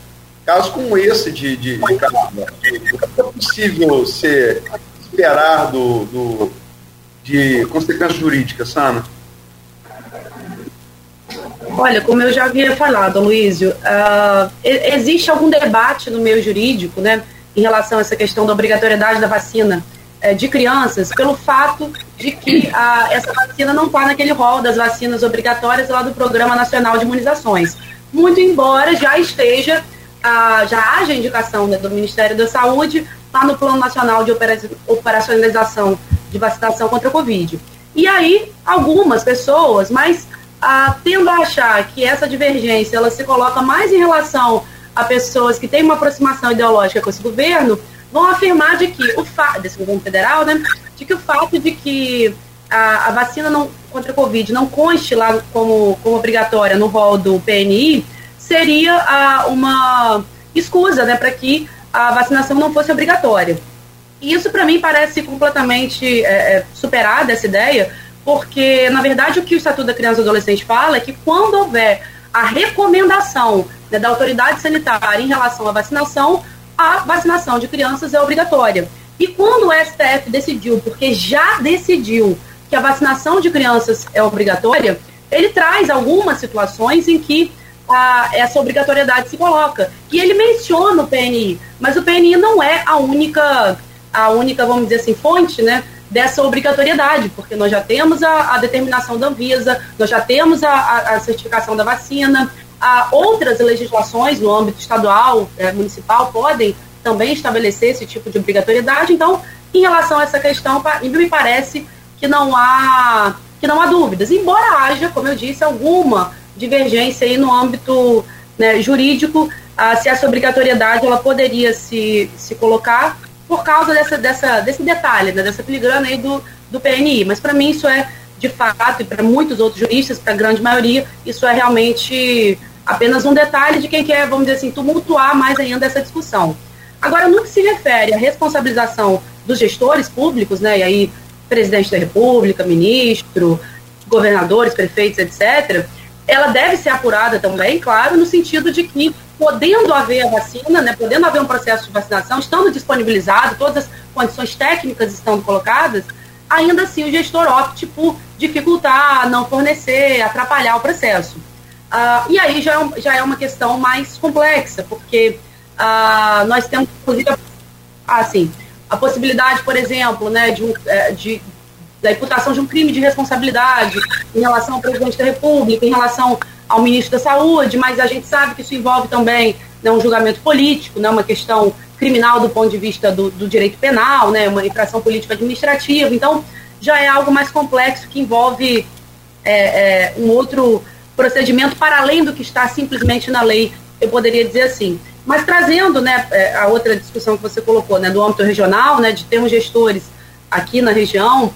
Casos como esse de, de, de carga, é possível ser esperar do, do, de consequências jurídicas, Sana? Olha, como eu já havia falado, Luísio, uh, existe algum debate no meio jurídico, né, em relação a essa questão da obrigatoriedade da vacina é, de crianças pelo fato de que a, essa vacina não está naquele rol das vacinas obrigatórias lá do Programa Nacional de Imunizações. Muito embora já esteja, a, já haja indicação né, do Ministério da Saúde lá no Plano Nacional de Operacionalização de Vacinação contra a Covid. E aí, algumas pessoas, mas a, tendo a achar que essa divergência ela se coloca mais em relação a pessoas que têm uma aproximação ideológica com esse governo, vão afirmar de que o fato desse governo federal, né, de que o fato de que a, a, vacina não, contra a Covid não conste lá como, como obrigatória no rol do PNI seria a, uma escusa né, para que a vacinação não fosse obrigatória. E isso, para mim, parece completamente é, é, superada essa ideia, porque, na verdade, o que o Estatuto da Criança e Adolescente fala é que quando houver a recomendação né, da autoridade sanitária em relação à vacinação, a vacinação de crianças é obrigatória. E quando o STF decidiu, porque já decidiu que a vacinação de crianças é obrigatória, ele traz algumas situações em que a, essa obrigatoriedade se coloca. E ele menciona o PNI, mas o PNI não é a única, a única, vamos dizer assim, fonte, né, dessa obrigatoriedade, porque nós já temos a, a determinação da Anvisa, nós já temos a, a, certificação da vacina, a outras legislações no âmbito estadual, é, municipal, podem também estabelecer esse tipo de obrigatoriedade. Então, em relação a essa questão, me parece que não há que não há dúvidas, embora haja, como eu disse, alguma divergência aí no âmbito né, jurídico, ah, se essa obrigatoriedade ela poderia se, se colocar por causa dessa, dessa, desse detalhe, né, dessa filigrana aí do, do PNI. Mas para mim isso é de fato, e para muitos outros juristas, para a grande maioria, isso é realmente apenas um detalhe de quem quer, vamos dizer assim, tumultuar mais ainda essa discussão. Agora, no que se refere à responsabilização dos gestores públicos, né, e aí presidente da República, ministro, governadores, prefeitos, etc., ela deve ser apurada também, claro, no sentido de que, podendo haver a vacina, né, podendo haver um processo de vacinação, estando disponibilizado, todas as condições técnicas estão colocadas, ainda assim o gestor opte por dificultar, não fornecer, atrapalhar o processo. Uh, e aí já é, já é uma questão mais complexa, porque uh, nós temos, inclusive, assim, a possibilidade, por exemplo, né, de, um, é, de, da imputação de um crime de responsabilidade em relação ao presidente da República, em relação ao ministro da Saúde, mas a gente sabe que isso envolve também né, um julgamento político, né, uma questão criminal do ponto de vista do, do direito penal, né, uma infração política administrativa. Então, já é algo mais complexo que envolve é, é, um outro procedimento para além do que está simplesmente na lei, eu poderia dizer assim. Mas trazendo né, é, a outra discussão que você colocou, né, do âmbito regional, né, de termos gestores aqui na região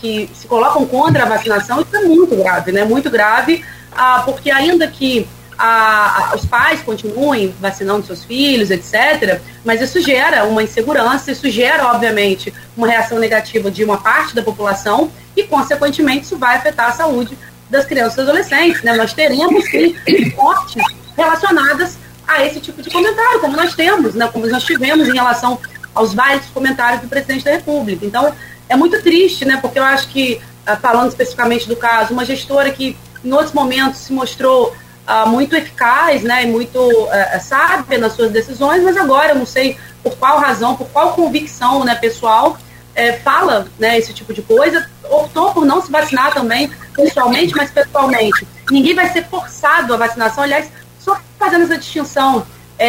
que se colocam contra a vacinação, isso é muito grave, né, muito grave, a, porque ainda que a, a, os pais continuem vacinando seus filhos, etc., mas isso gera uma insegurança, isso gera, obviamente, uma reação negativa de uma parte da população e, consequentemente, isso vai afetar a saúde das crianças e adolescentes. Né? Nós teremos sim mortes relacionadas a esse tipo de comentário, como nós temos, né? como nós tivemos em relação aos vários comentários do presidente da República. Então, é muito triste, né? porque eu acho que, ah, falando especificamente do caso, uma gestora que em outros momentos se mostrou uh, muito eficaz, né, e muito uh, sábia nas suas decisões, mas agora eu não sei por qual razão, por qual convicção, né, pessoal, é, fala, né, esse tipo de coisa, optou por não se vacinar também, pessoalmente, mas pessoalmente. Ninguém vai ser forçado à vacinação, aliás, só fazendo essa distinção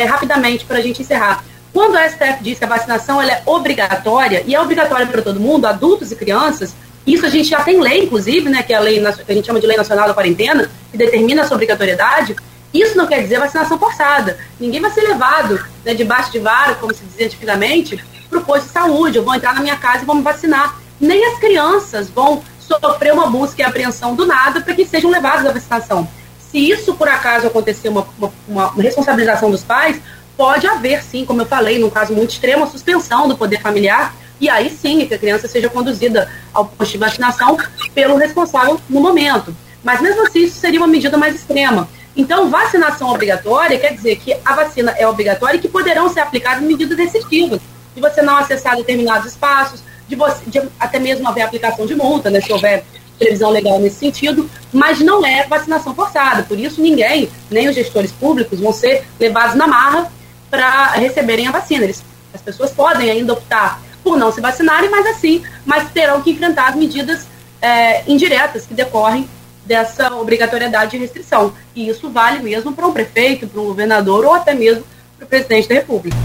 rapidamente para a gente encerrar. Quando a STF diz que a vacinação é obrigatória, e é obrigatória para todo mundo, adultos e crianças, isso a gente já tem lei, inclusive, né, que é a lei que a gente chama de Lei Nacional da Quarentena, que determina essa obrigatoriedade. Isso não quer dizer vacinação forçada. Ninguém vai ser levado né, debaixo de vara, como se dizia antigamente, para o posto de saúde. Eu vou entrar na minha casa e vou me vacinar. Nem as crianças vão sofrer uma busca e apreensão do nada para que sejam levados à vacinação. Se isso, por acaso, acontecer uma, uma, uma responsabilização dos pais, pode haver, sim, como eu falei, num caso muito extremo, a suspensão do poder familiar e aí sim que a criança seja conduzida ao posto de vacinação pelo responsável no momento. Mas mesmo assim, isso seria uma medida mais extrema. Então, vacinação obrigatória quer dizer que a vacina é obrigatória e que poderão ser aplicadas medidas restritivas, de você não acessar determinados espaços, de, você, de até mesmo haver aplicação de multa, né, se houver previsão legal nesse sentido, mas não é vacinação forçada. Por isso, ninguém, nem os gestores públicos, vão ser levados na marra para receberem a vacina. Eles, as pessoas podem ainda optar por não se vacinarem, mas assim, mas terão que enfrentar as medidas é, indiretas que decorrem dessa obrigatoriedade de restrição. E isso vale mesmo para um prefeito, para um governador ou até mesmo para o presidente da República.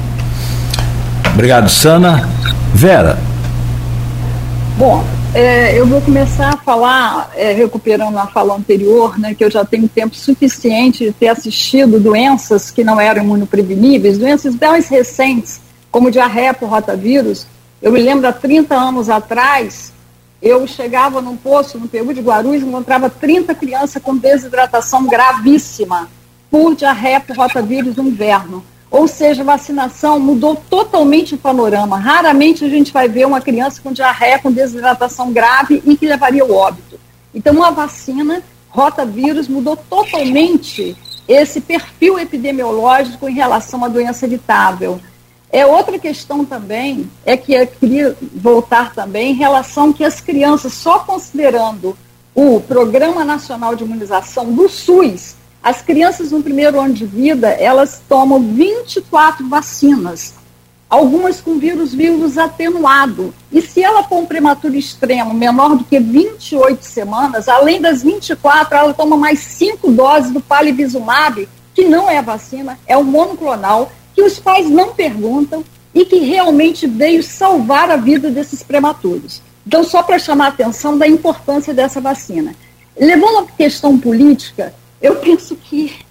Obrigado, Sana. Vera. Bom, é, eu vou começar a falar, é, recuperando a fala anterior, né, que eu já tenho tempo suficiente de ter assistido doenças que não eram imunopreveníveis, doenças mais recentes, como diarreia por rotavírus. Eu me lembro há 30 anos atrás, eu chegava num posto no Peru de Guarulhos, encontrava 30 crianças com desidratação gravíssima por diarreia por rotavírus no inverno. Ou seja, a vacinação mudou totalmente o panorama. Raramente a gente vai ver uma criança com diarreia, com desidratação grave e que levaria ao óbito. Então, uma vacina, rotavírus, mudou totalmente esse perfil epidemiológico em relação à doença evitável. É outra questão também, é que eu queria voltar também em relação que as crianças, só considerando o Programa Nacional de Imunização do SUS, as crianças no primeiro ano de vida, elas tomam 24 vacinas, algumas com vírus vírus atenuado. E se ela for um prematuro extremo menor do que 28 semanas, além das 24, ela toma mais 5 doses do palivizumab, que não é vacina, é um monoclonal, que os pais não perguntam e que realmente veio salvar a vida desses prematuros. Então, só para chamar a atenção da importância dessa vacina. Levando a questão política, eu penso que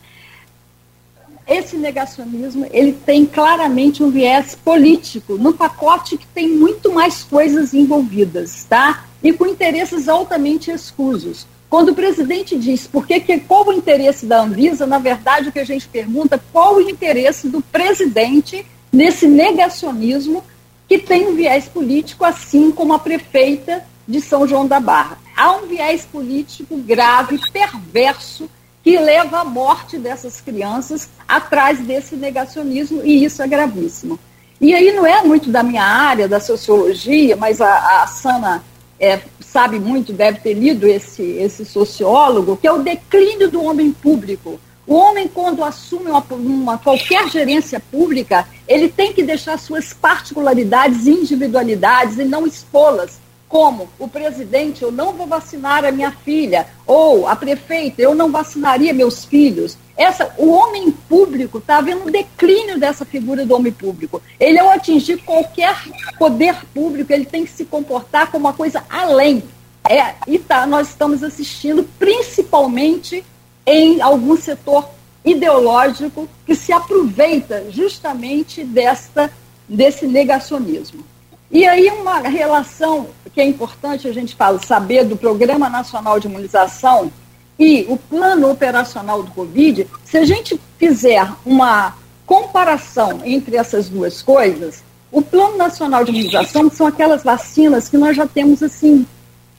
esse negacionismo ele tem claramente um viés político no pacote que tem muito mais coisas envolvidas, tá? E com interesses altamente escusos. Quando o presidente diz por que, que qual o interesse da Anvisa, na verdade o que a gente pergunta qual o interesse do presidente nesse negacionismo que tem um viés político, assim como a prefeita de São João da Barra. Há um viés político grave, perverso, que leva à morte dessas crianças atrás desse negacionismo, e isso é gravíssimo. E aí não é muito da minha área, da sociologia, mas a, a Sana é, sabe muito, deve ter lido esse, esse sociólogo, que é o declínio do homem público. O homem, quando assume uma, uma, qualquer gerência pública, ele tem que deixar suas particularidades e individualidades e não expô-las como o presidente, eu não vou vacinar a minha filha, ou a prefeita, eu não vacinaria meus filhos. Essa, o homem público está havendo um declínio dessa figura do homem público. Ele, ao atingir qualquer poder público, ele tem que se comportar como uma coisa além. É, e tá, nós estamos assistindo principalmente em algum setor ideológico que se aproveita justamente desta, desse negacionismo. E aí uma relação que é importante a gente fala, saber do Programa Nacional de Imunização e o plano operacional do Covid, se a gente fizer uma comparação entre essas duas coisas, o Plano Nacional de Imunização são aquelas vacinas que nós já temos assim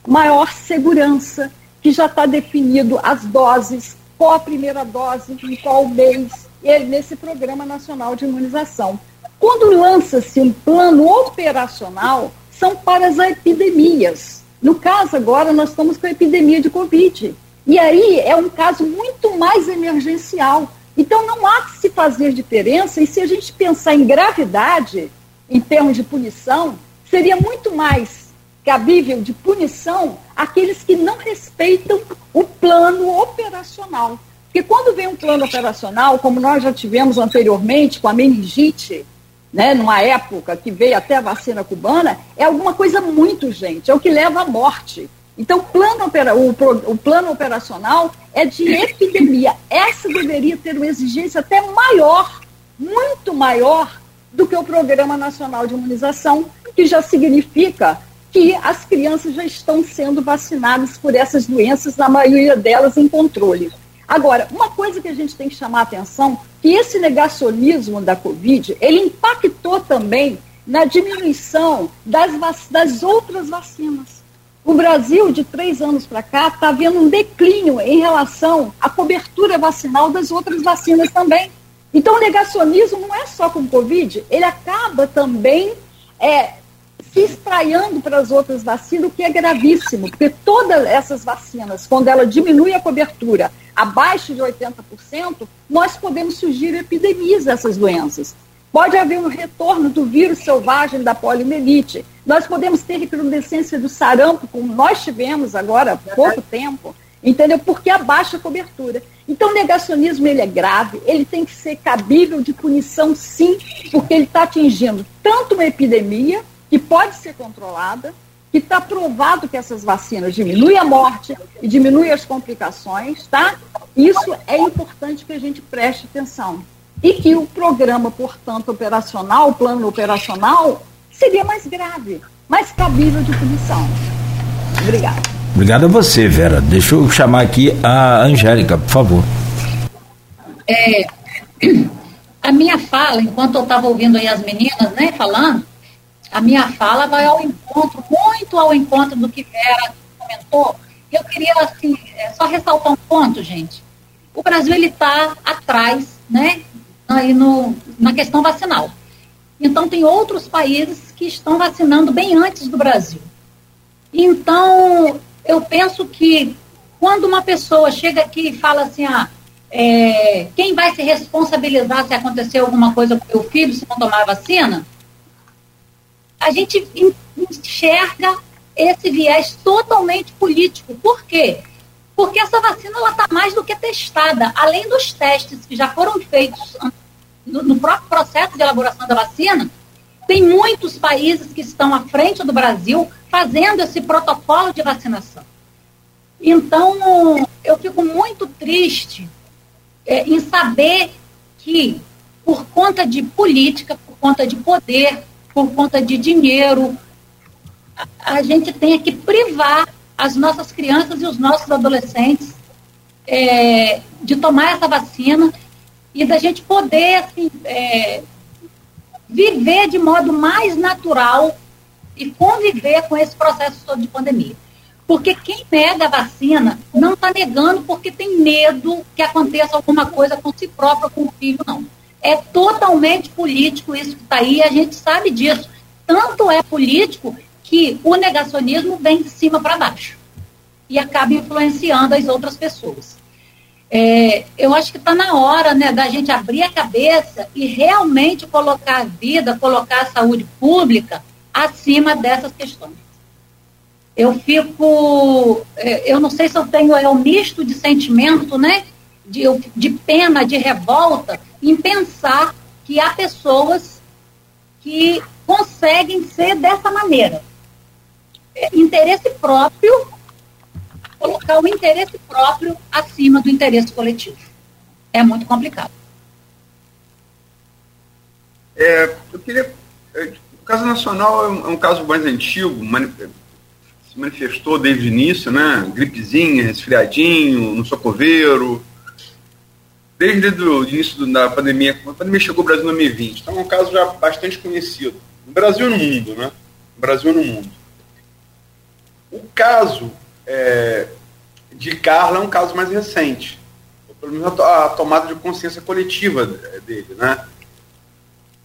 maior segurança, que já está definido as doses, qual a primeira dose, em qual mês, nesse Programa Nacional de Imunização. Quando lança-se um plano operacional, são para as epidemias. No caso, agora, nós estamos com a epidemia de Covid. E aí é um caso muito mais emergencial. Então, não há que se fazer diferença. E se a gente pensar em gravidade, em termos de punição, seria muito mais cabível de punição aqueles que não respeitam o plano operacional. Porque quando vem um plano operacional, como nós já tivemos anteriormente com a meningite, né, numa época que veio até a vacina cubana, é alguma coisa muito urgente, é o que leva à morte. Então, plano, opera, o, o plano operacional é de epidemia. Essa deveria ter uma exigência até maior, muito maior, do que o Programa Nacional de Imunização, que já significa que as crianças já estão sendo vacinadas por essas doenças, na maioria delas em controle. Agora, uma coisa que a gente tem que chamar a atenção, que esse negacionismo da Covid, ele impactou também na diminuição das, das outras vacinas. O Brasil, de três anos para cá, está vendo um declínio em relação à cobertura vacinal das outras vacinas também. Então, o negacionismo não é só com Covid, ele acaba também é, se espraiando para as outras vacinas, o que é gravíssimo, porque todas essas vacinas, quando ela diminui a cobertura abaixo de 80%, nós podemos surgir epidemias dessas doenças. Pode haver um retorno do vírus selvagem da poliomielite. Nós podemos ter recrudescência do sarampo, como nós tivemos agora há pouco tempo, entendeu? Porque a baixa cobertura. Então, o negacionismo ele é grave, ele tem que ser cabível de punição, sim, porque ele está atingindo tanto uma epidemia, que pode ser controlada, que está provado que essas vacinas diminuem a morte e diminuem as complicações, tá? Isso é importante que a gente preste atenção e que o programa, portanto, operacional, o plano operacional, seria mais grave, mais cabível de punição. Obrigada. Obrigado a você, Vera. Deixa eu chamar aqui a Angélica, por favor. É, a minha fala, enquanto eu estava ouvindo aí as meninas né, falando, a minha fala vai ao encontro, muito ao encontro do que Vera comentou. Eu queria, assim, é, só ressaltar um ponto, gente. O Brasil, ele está atrás, né, aí no, na questão vacinal. Então, tem outros países que estão vacinando bem antes do Brasil. Então, eu penso que quando uma pessoa chega aqui e fala assim, ah, é, quem vai se responsabilizar se acontecer alguma coisa com o meu filho se não tomar vacina, a gente enxerga esse viés totalmente político. Por quê? Porque essa vacina está mais do que testada. Além dos testes que já foram feitos no, próprio processo de elaboração da vacina, tem muitos países que estão à frente do Brasil fazendo esse protocolo de vacinação. Então, eu fico muito triste é, em saber que, por conta de política, por conta de poder, por conta de dinheiro, a, gente tenha que privar as nossas crianças e os nossos adolescentes é, de tomar essa vacina e da gente poder assim, é, viver de modo mais natural e conviver com esse processo todo de pandemia. Porque quem nega a vacina não está negando porque tem medo que aconteça alguma coisa com si próprio, com o filho, não. É totalmente político isso que está aí, a gente sabe disso. Tanto é político que o negacionismo vem de cima para baixo e acaba influenciando as outras pessoas. É, eu acho que está na hora né, da gente abrir a cabeça e realmente colocar a vida, colocar a saúde pública acima dessas questões. Eu fico, é, eu não sei se eu tenho é um misto de sentimento, né, de, de pena, de revolta, em pensar que há pessoas que conseguem ser dessa maneira. É, interesse próprio colocar o interesse próprio acima do interesse coletivo. É muito complicado. É, eu queria. É, o caso nacional é um, é caso mais antigo, se manifestou desde o início, né? Gripezinha, resfriadinho, no socoveiro. Desde o início da pandemia, a pandemia chegou ao Brasil em 2020. Então é um caso já bastante conhecido. No Brasil e no mundo, né? No Brasil e no mundo. O caso é, de Carla é um caso mais recente. Pelo menos a, tomada de consciência coletiva dele, né?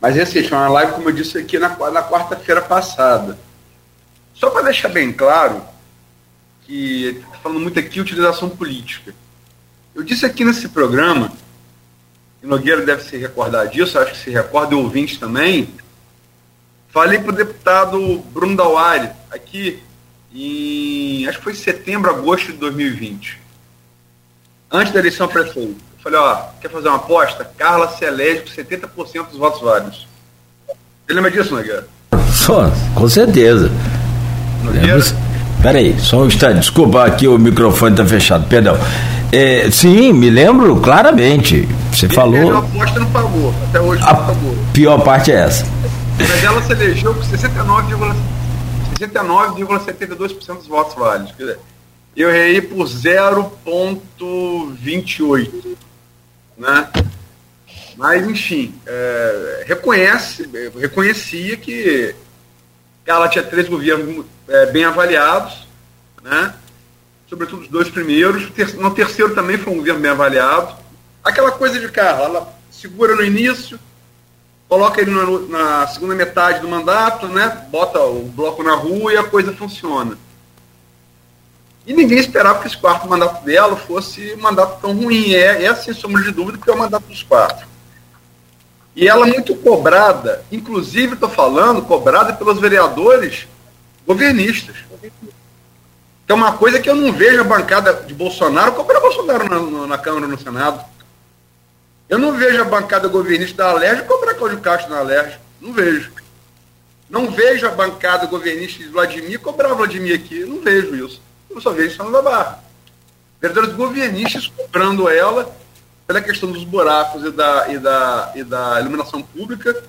Mas recente, foi uma live, como eu disse aqui, na, na quarta-feira passada. Só para deixar bem claro, que tá falando muito aqui utilização política. Eu disse aqui nesse programa, e Nogueira deve se recordar disso, acho que se recorda o ouvinte também, falei para o deputado Bruno Dauari, aqui, em acho que foi setembro, agosto de 2020. Antes da eleição prefeito. Eu falei, ó, quer fazer uma aposta? Carla se elege com 70% dos votos válidos. Você lembra disso, Nogueira? Só, com certeza. Nogueira? Peraí, só um instante, desculpa, aqui o microfone está fechado, perdão. É, sim, me lembro claramente. Você e falou. A aposta não pagou, até hoje não a pagou. Pior parte é essa. Mas ela se elegeu com 69,5%. 69,72% dos votos válidos. Eu errei por 0,28. Né? Mas, enfim, é, reconhece, reconhecia que ela tinha três governos é, bem avaliados, né? Sobretudo os dois primeiros. No terceiro também foi um governo bem avaliado. Aquela coisa de Carla, ela segura no início, coloca ele na, na, segunda metade do mandato, né? Bota o bloco na rua e a coisa funciona. E ninguém esperava que esse quarto mandato dela fosse um mandato tão ruim. É, é sem sombra de dúvida, que é o mandato dos quatro. E ela é muito cobrada, inclusive estou falando, cobrada pelos vereadores governistas. É uma coisa que eu não vejo a bancada de Bolsonaro cobrar Bolsonaro na, na Câmara no Senado. Eu não vejo a bancada governista da Alerj cobrar Cláudio Castro na Alerj. Não vejo. Não vejo a bancada governista de Vladimir cobrar Vladimir aqui. Não vejo isso. Eu só vejo isso na Barra. Verdadeiros governistas cobrando ela pela questão dos buracos e da, e da, e da iluminação pública,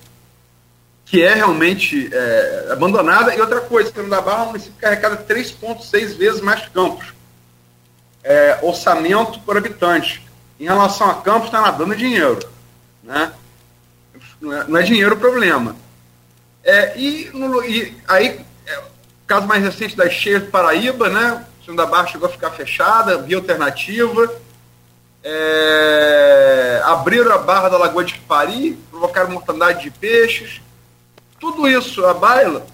que é realmente é, abandonada. E outra coisa, no da Barra o município carregada 3,6 vezes mais campos. É, orçamento por habitante. Em relação a campos, está nadando dinheiro. Né? Não, é, não é dinheiro o problema. É, e, no, e aí, é, caso mais recente das cheias do Paraíba, né? Da Barra chegou a ficar fechada, via alternativa é, abriram a barra da Lagoa de Quipari, provocaram mortandade de peixes. Tudo isso, a baila,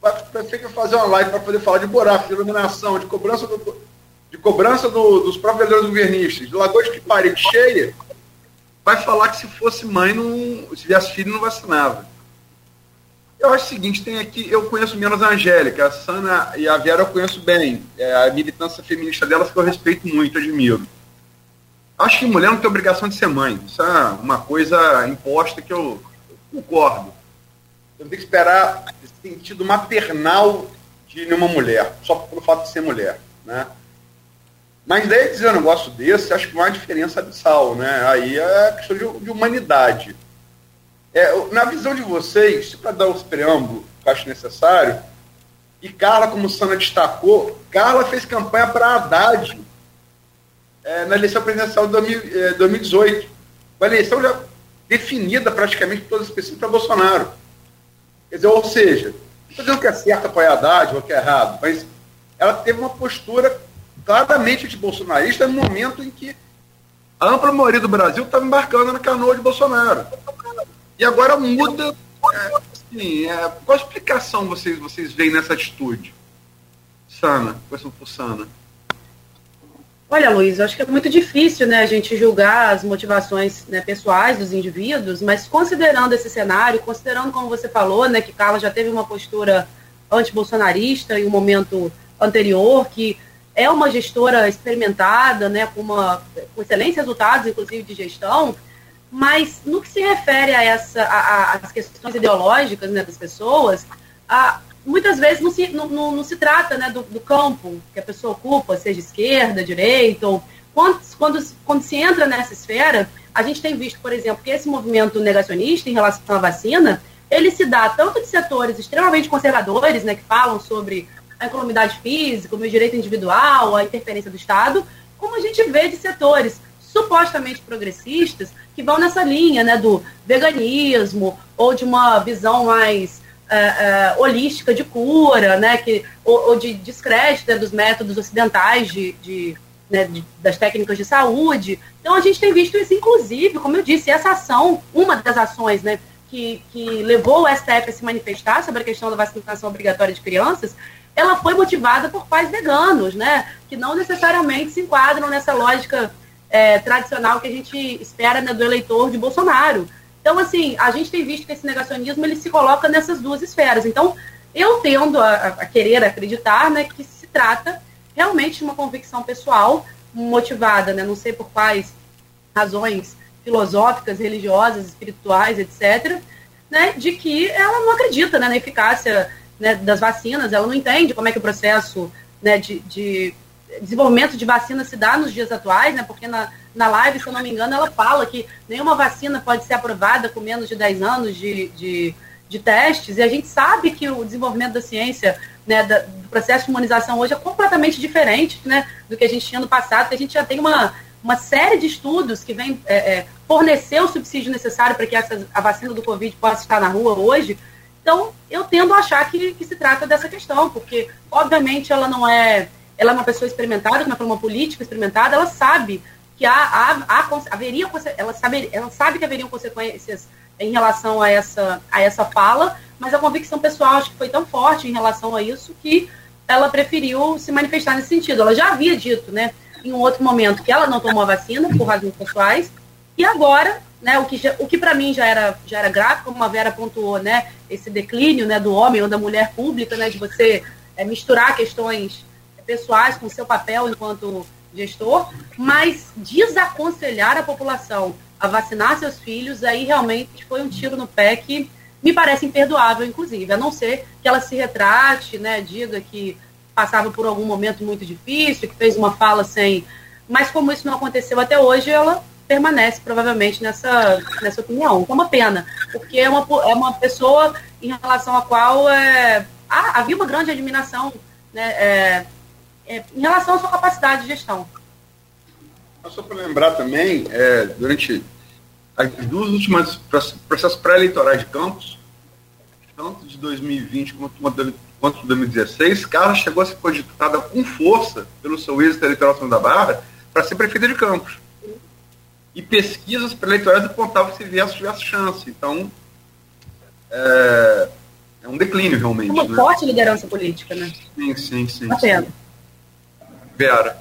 vai que fazer uma live para poder falar de buraco, de iluminação, de cobrança, do, de cobrança do, dos próprios vereadores governistas, de Lagoa de Quipari cheia, vai falar que se fosse mãe, não, se viesse filho, não vacinava. Eu acho o seguinte, tem aqui, eu conheço menos a Angélica, a Sana e a Vera eu conheço bem. É, a militância feminista delas que eu respeito muito, admiro. Acho que mulher não tem obrigação de ser mãe. Isso é uma coisa imposta que eu, concordo. Eu tenho que esperar sentido maternal de nenhuma mulher, só pelo fato de ser mulher. Né? Mas daí dizer um negócio desse, acho que não há diferença abissal. Né? Aí é questão de, de humanidade. É, na visão de vocês, para dar os preâmbulos que eu acho necessário, e Carla, como Sana destacou, Carla fez campanha para Haddad é, na eleição presidencial de 2018. Uma eleição já definida praticamente todas as pessoas para Bolsonaro. Quer dizer, ou seja, não estou dizendo que é certo apoiar Haddad ou que é errado, mas ela teve uma postura claramente de bolsonarista no momento em que a ampla maioria do Brasil estava embarcando na canoa de Bolsonaro. E agora muda. É, assim, é, qual explicação vocês, vocês veem nessa atitude? Sana, question por Sana. Olha, Luiz, eu acho que é muito difícil né, a gente julgar as motivações né, pessoais dos indivíduos, mas considerando esse cenário, considerando, como você falou, né, que Carla já teve uma postura antibolsonarista em um momento anterior, que é uma gestora experimentada, né, com, uma, com excelentes resultados, inclusive de gestão, mas no que se refere a essa, as questões ideológicas né, das pessoas, a, muitas vezes não se, não, não, não se trata né, do, do, campo que a pessoa ocupa, seja esquerda, direita, ou quando, quando, quando se entra nessa esfera, a gente tem visto, por exemplo, que esse movimento negacionista em relação à vacina, ele se dá tanto de setores extremamente conservadores, né, que falam sobre a economidade física, o direito individual, a interferência do Estado, como a gente vê de setores supostamente progressistas que vão nessa linha né, do veganismo ou de uma visão mais uh, holística de cura, né, que, ou, ou de descrédito né, dos métodos ocidentais de, de, né, de, das técnicas de saúde. Então a gente tem visto isso, inclusive, como eu disse, essa ação, uma das ações né, que, que levou o STF a se manifestar sobre a questão da vacinação obrigatória de crianças, ela foi motivada por pais veganos, né, que não necessariamente se enquadram nessa lógica é, tradicional que a gente espera né, do eleitor de Bolsonaro. Então, assim, a gente tem visto que esse negacionismo ele se coloca nessas duas esferas. Então, eu tendo a, a querer acreditar né, que se trata realmente de uma convicção pessoal motivada, né, não sei por quais razões filosóficas, religiosas, espirituais, etc., né, de que ela não acredita né, na eficácia né, das vacinas, ela não entende como é que o processo né, de, de desenvolvimento de vacina se dá nos dias atuais, né, porque na, na live, se eu não me engano, ela fala que nenhuma vacina pode ser aprovada com menos de 10 anos de, de, de testes, e a gente sabe que o desenvolvimento da ciência, né, da, do processo de imunização hoje é completamente diferente né, do que a gente tinha no passado, que a gente já tem uma, uma série de estudos que vem é, é, fornecer o subsídio necessário para que essa, a vacina do Covid possa estar na rua hoje. Então, eu tendo a achar que, que se trata dessa questão, porque, obviamente, ela não é. Ela é uma pessoa experimentada, como é uma política experimentada, ela sabe que há, há, há haveria, ela sabe, ela sabe que haveriam consequências em relação a essa, a essa fala, mas a convicção pessoal acho que foi tão forte em relação a isso que ela preferiu se manifestar nesse sentido. Ela já havia dito, né, em um outro momento, que ela não tomou a vacina por razões pessoais, e agora né, o que, o que para mim já era, já era grave, como a Vera pontuou, né, esse declínio né, do homem ou da mulher pública, né, de você é, misturar questões pessoais com seu papel enquanto gestor, mas desaconselhar a população a vacinar seus filhos, aí realmente foi um tiro no pé que me parece imperdoável, inclusive, a não ser que ela se retrate, né, diga que passava por algum momento muito difícil, que fez uma fala sem. Mas como isso não aconteceu até hoje, ela permanece provavelmente nessa, nessa opinião. É uma pena, porque é uma, é uma pessoa em relação à qual é, havia uma grande admiração né, é, é, em relação à sua capacidade de gestão. Só para lembrar também, é, durante as duas últimas processos pré-eleitorais de Campos, tanto de 2020 quanto, quanto de 2016, Carla chegou a ser cogitada com força pelo seu êxito eleitoral da Barra para ser prefeita de Campos. E pesquisas pré-eleitorais apontavam se viesse, tivesse chance. Então, é, é um declínio realmente. Uma né? forte liderança política, né? Sim, sim, sim. Tá vendo? Vera.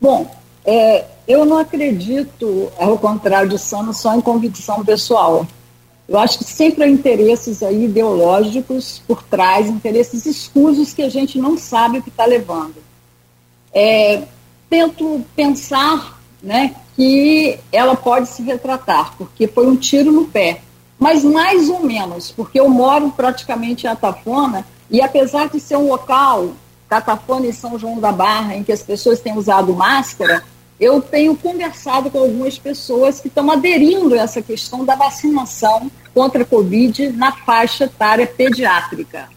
Bom, é, eu não acredito, ao contrário de Sana, só em convicção pessoal. Eu acho que sempre há interesses aí ideológicos por trás, interesses escusos que a gente não sabe o que está levando. É, tento pensar né, que ela pode se retratar, porque foi um tiro no pé. Mas mais ou menos, porque eu moro praticamente em Atafona, e apesar de ser um local Catafone e São João da Barra, em que as pessoas têm usado máscara, eu tenho conversado com algumas pessoas que estão aderindo a essa questão da vacinação contra a Covid na faixa etária pediátrica,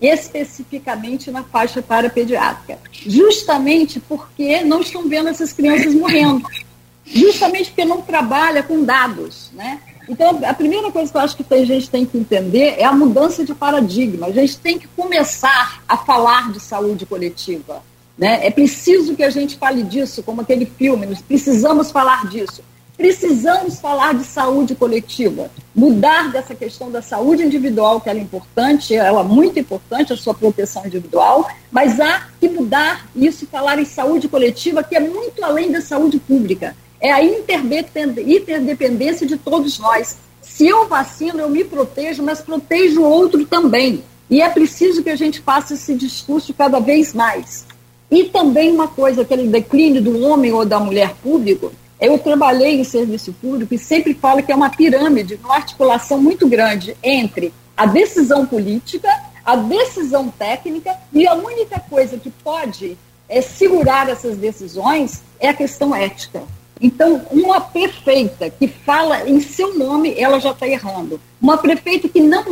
especificamente na faixa etária pediátrica, justamente porque não estão vendo essas crianças morrendo, justamente porque não trabalha com dados, né? Então, a primeira coisa que eu acho que a gente tem que entender é a mudança de paradigma. A gente tem que começar a falar de saúde coletiva. Né? É preciso que a gente fale disso, como aquele filme, nós precisamos falar disso. Precisamos falar de saúde coletiva, mudar dessa questão da saúde individual, que ela é importante, ela é muito importante, a sua proteção individual, mas há que mudar isso e falar em saúde coletiva, que é muito além da saúde pública é a interdependência de todos nós. Se eu vacino, eu me protejo, mas protejo o outro também. E é preciso que a gente faça esse discurso cada vez mais. E também uma coisa, aquele declínio do homem ou da mulher público, eu trabalhei em serviço público e sempre falo que é uma pirâmide, uma articulação muito grande entre a decisão política, a decisão técnica e a única coisa que pode é, segurar essas decisões é a questão ética. Então, uma prefeita que fala em seu nome, ela já está errando. Uma prefeita que não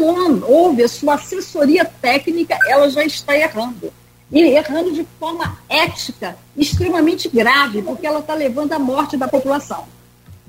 ouve a sua assessoria técnica, ela já está errando. E errando de forma ética extremamente grave, porque ela está levando à morte da população.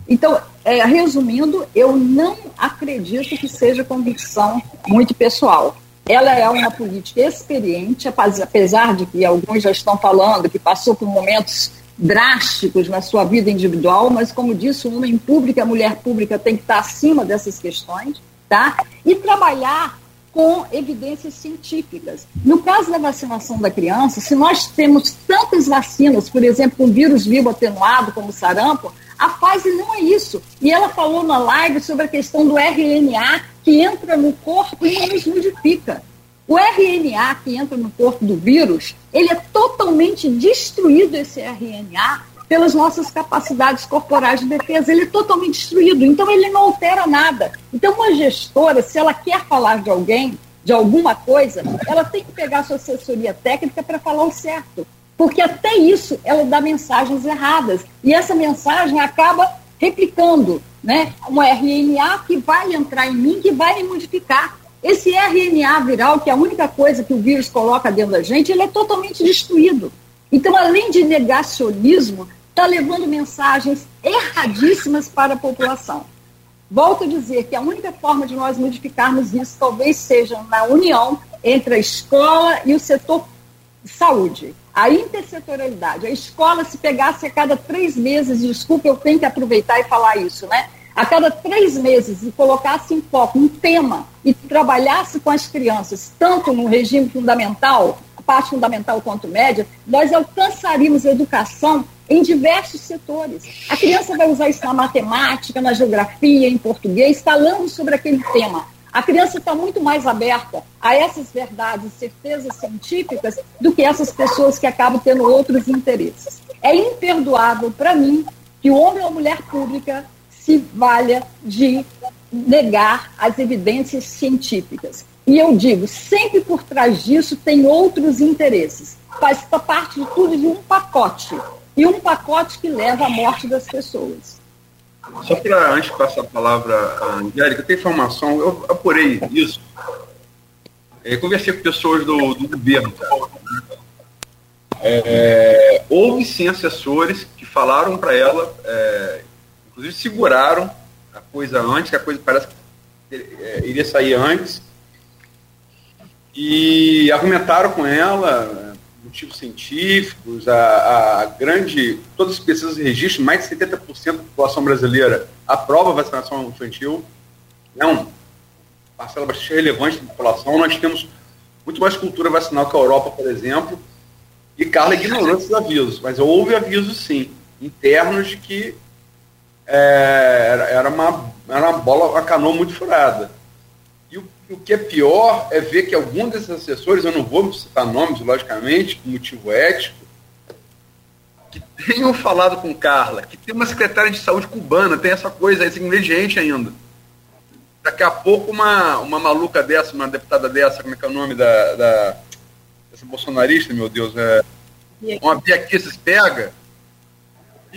Então, é, resumindo, eu não acredito que seja convicção muito pessoal. Ela é uma política experiente, apesar de que alguns já estão falando que passou por momentos drásticos na sua vida individual, mas como disse, o homem público, a mulher pública tem que estar acima dessas questões, tá? E trabalhar com evidências científicas. No caso da vacinação da criança, se nós temos tantas vacinas, por exemplo, com vírus vivo atenuado, como sarampo, a Pfizer não é isso. E ela falou na live sobre a questão do RNA que entra no corpo e nos modifica. O RNA que entra no corpo do vírus, ele é totalmente destruído, esse RNA, pelas nossas capacidades corporais de defesa. Ele é totalmente destruído, então ele não altera nada. Então, uma gestora, se ela quer falar de alguém, de alguma coisa, ela tem que pegar sua assessoria técnica para falar o certo. Porque até isso ela dá mensagens erradas. E essa mensagem acaba replicando né, um RNA que vai entrar em mim, que vai me modificar. Esse RNA viral, que é a única coisa que o vírus coloca dentro da gente, ele é totalmente destruído. Então, além de negacionismo, está levando mensagens erradíssimas para a população. Volto a dizer que a única forma de nós modificarmos isso talvez seja na união entre a escola e o setor saúde. A intersetorialidade. A escola, se pegasse a cada três meses, desculpa, eu tenho que aproveitar e falar isso, né? A cada três meses e colocasse em foco um tema e trabalhasse com as crianças, tanto no regime fundamental, a parte fundamental quanto média, nós alcançaríamos a educação em diversos setores. A criança vai usar isso na matemática, na geografia, em português, falando sobre aquele tema. A criança está muito mais aberta a essas verdades, certezas científicas, do que essas pessoas que acabam tendo outros interesses. É imperdoável para mim que o homem ou a mulher pública se valha de negar as evidências científicas. E eu digo, sempre por trás disso tem outros interesses. Faz parte de tudo de um pacote. E um pacote que leva à morte das pessoas. Só para, antes de passar a palavra à Angélica, tem informação, eu apurei isso. É, conversei com pessoas do, do governo. É, houve sim assessores que falaram para ela, é, inclusive seguraram a coisa antes, que a coisa parece que é, iria sair antes, e argumentaram com ela motivos científicos, a, a, grande, todas as pesquisas registram, mais de 70% da população brasileira aprova a vacinação infantil. É uma parcela bastante relevante da população. Nós temos muito mais cultura vacinal que a Europa, por exemplo, e Carla ignorou esses avisos, mas houve avisos, sim, internos de que é, era, uma, era uma bola, uma canoa muito furada. E o, o que é pior é ver que algum desses assessores, eu não vou citar nomes, logicamente, por motivo ético, que tenham falado com Carla, que tem uma secretária de saúde cubana, tem essa coisa, esse ingrediente ainda. Daqui a pouco uma, uma maluca dessa, uma deputada dessa, como é que é o nome da, da essa bolsonarista, meu Deus, é, uma Bia pega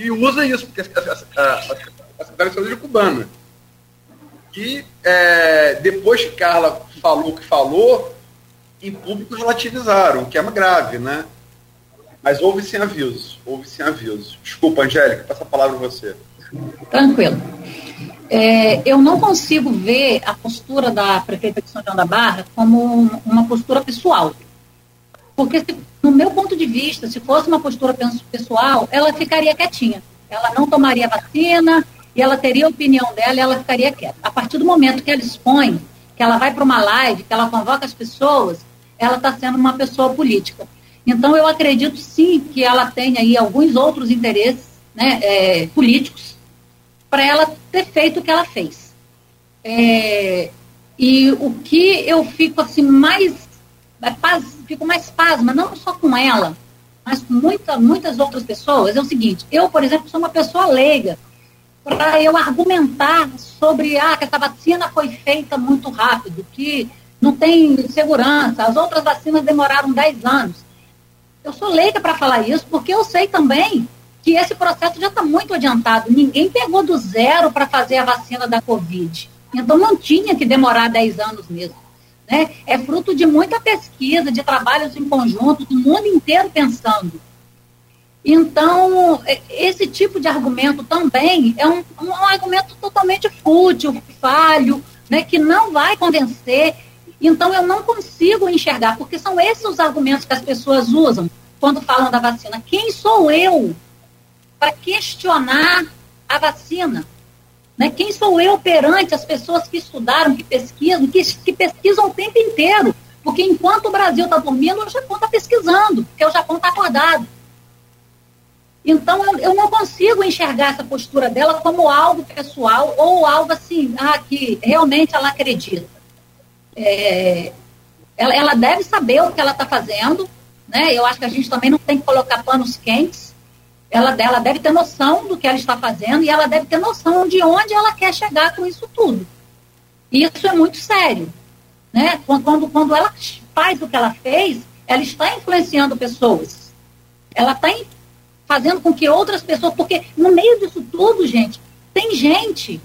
e usa isso, porque a, a, a, de Saúde é cubana. E é, depois que Carla falou o que falou, em público relativizaram, o que é grave, né? Mas houve sem aviso, houve sem aviso. Desculpa, Angélica, passa a palavra a você. Tranquilo. É, eu não consigo ver a postura da prefeita de São João da Barra como uma postura pessoal. Porque, se, no meu ponto de vista, se fosse uma postura pessoal, ela ficaria quietinha. Ela não tomaria vacina e ela teria a opinião dela e ela ficaria quieta. A partir do momento que ela expõe, que ela vai para uma live, que ela convoca as pessoas, ela está sendo uma pessoa política. Então, eu acredito sim que ela tem aí alguns outros interesses né, é, políticos para ela ter feito o que ela fez. É, e o que eu fico assim mais é, fico mais pasma, não só com ela, mas com muita, muitas outras pessoas, é o seguinte, eu, por exemplo, sou uma pessoa leiga, para eu argumentar sobre ah, que essa vacina foi feita muito rápido, que não tem segurança, as outras vacinas demoraram 10 anos. Eu sou leiga para falar isso, porque eu sei também que esse processo já está muito adiantado. Ninguém pegou do zero para fazer a vacina da Covid. Então não tinha que demorar 10 anos mesmo né, é fruto de muita pesquisa, de trabalhos em conjunto, do mundo inteiro pensando. Então, é, esse tipo de argumento também é um, um argumento totalmente fútil, falho, né, que não vai convencer. Então, eu não consigo enxergar, porque são esses os argumentos que as pessoas usam quando falam da vacina. Quem sou eu para questionar a vacina? Né? Quem sou eu perante as pessoas que estudaram, que pesquisam, que, que pesquisam o tempo inteiro? Porque enquanto o Brasil está dormindo, o Japão está pesquisando, porque o Japão está acordado. Então, eu, eu, não consigo enxergar essa postura dela como algo pessoal ou algo assim, ah, que realmente ela acredita. É, ela, ela, deve saber o que ela está fazendo, né? Eu acho que a gente também não tem que colocar panos quentes ela, ela deve ter noção do que ela está fazendo e ela deve ter noção de onde ela quer chegar com isso tudo. Isso é muito sério. Né? Quando, quando ela faz o que ela fez, ela está influenciando pessoas. Ela está fazendo com que outras pessoas, porque no meio disso tudo, gente, tem gente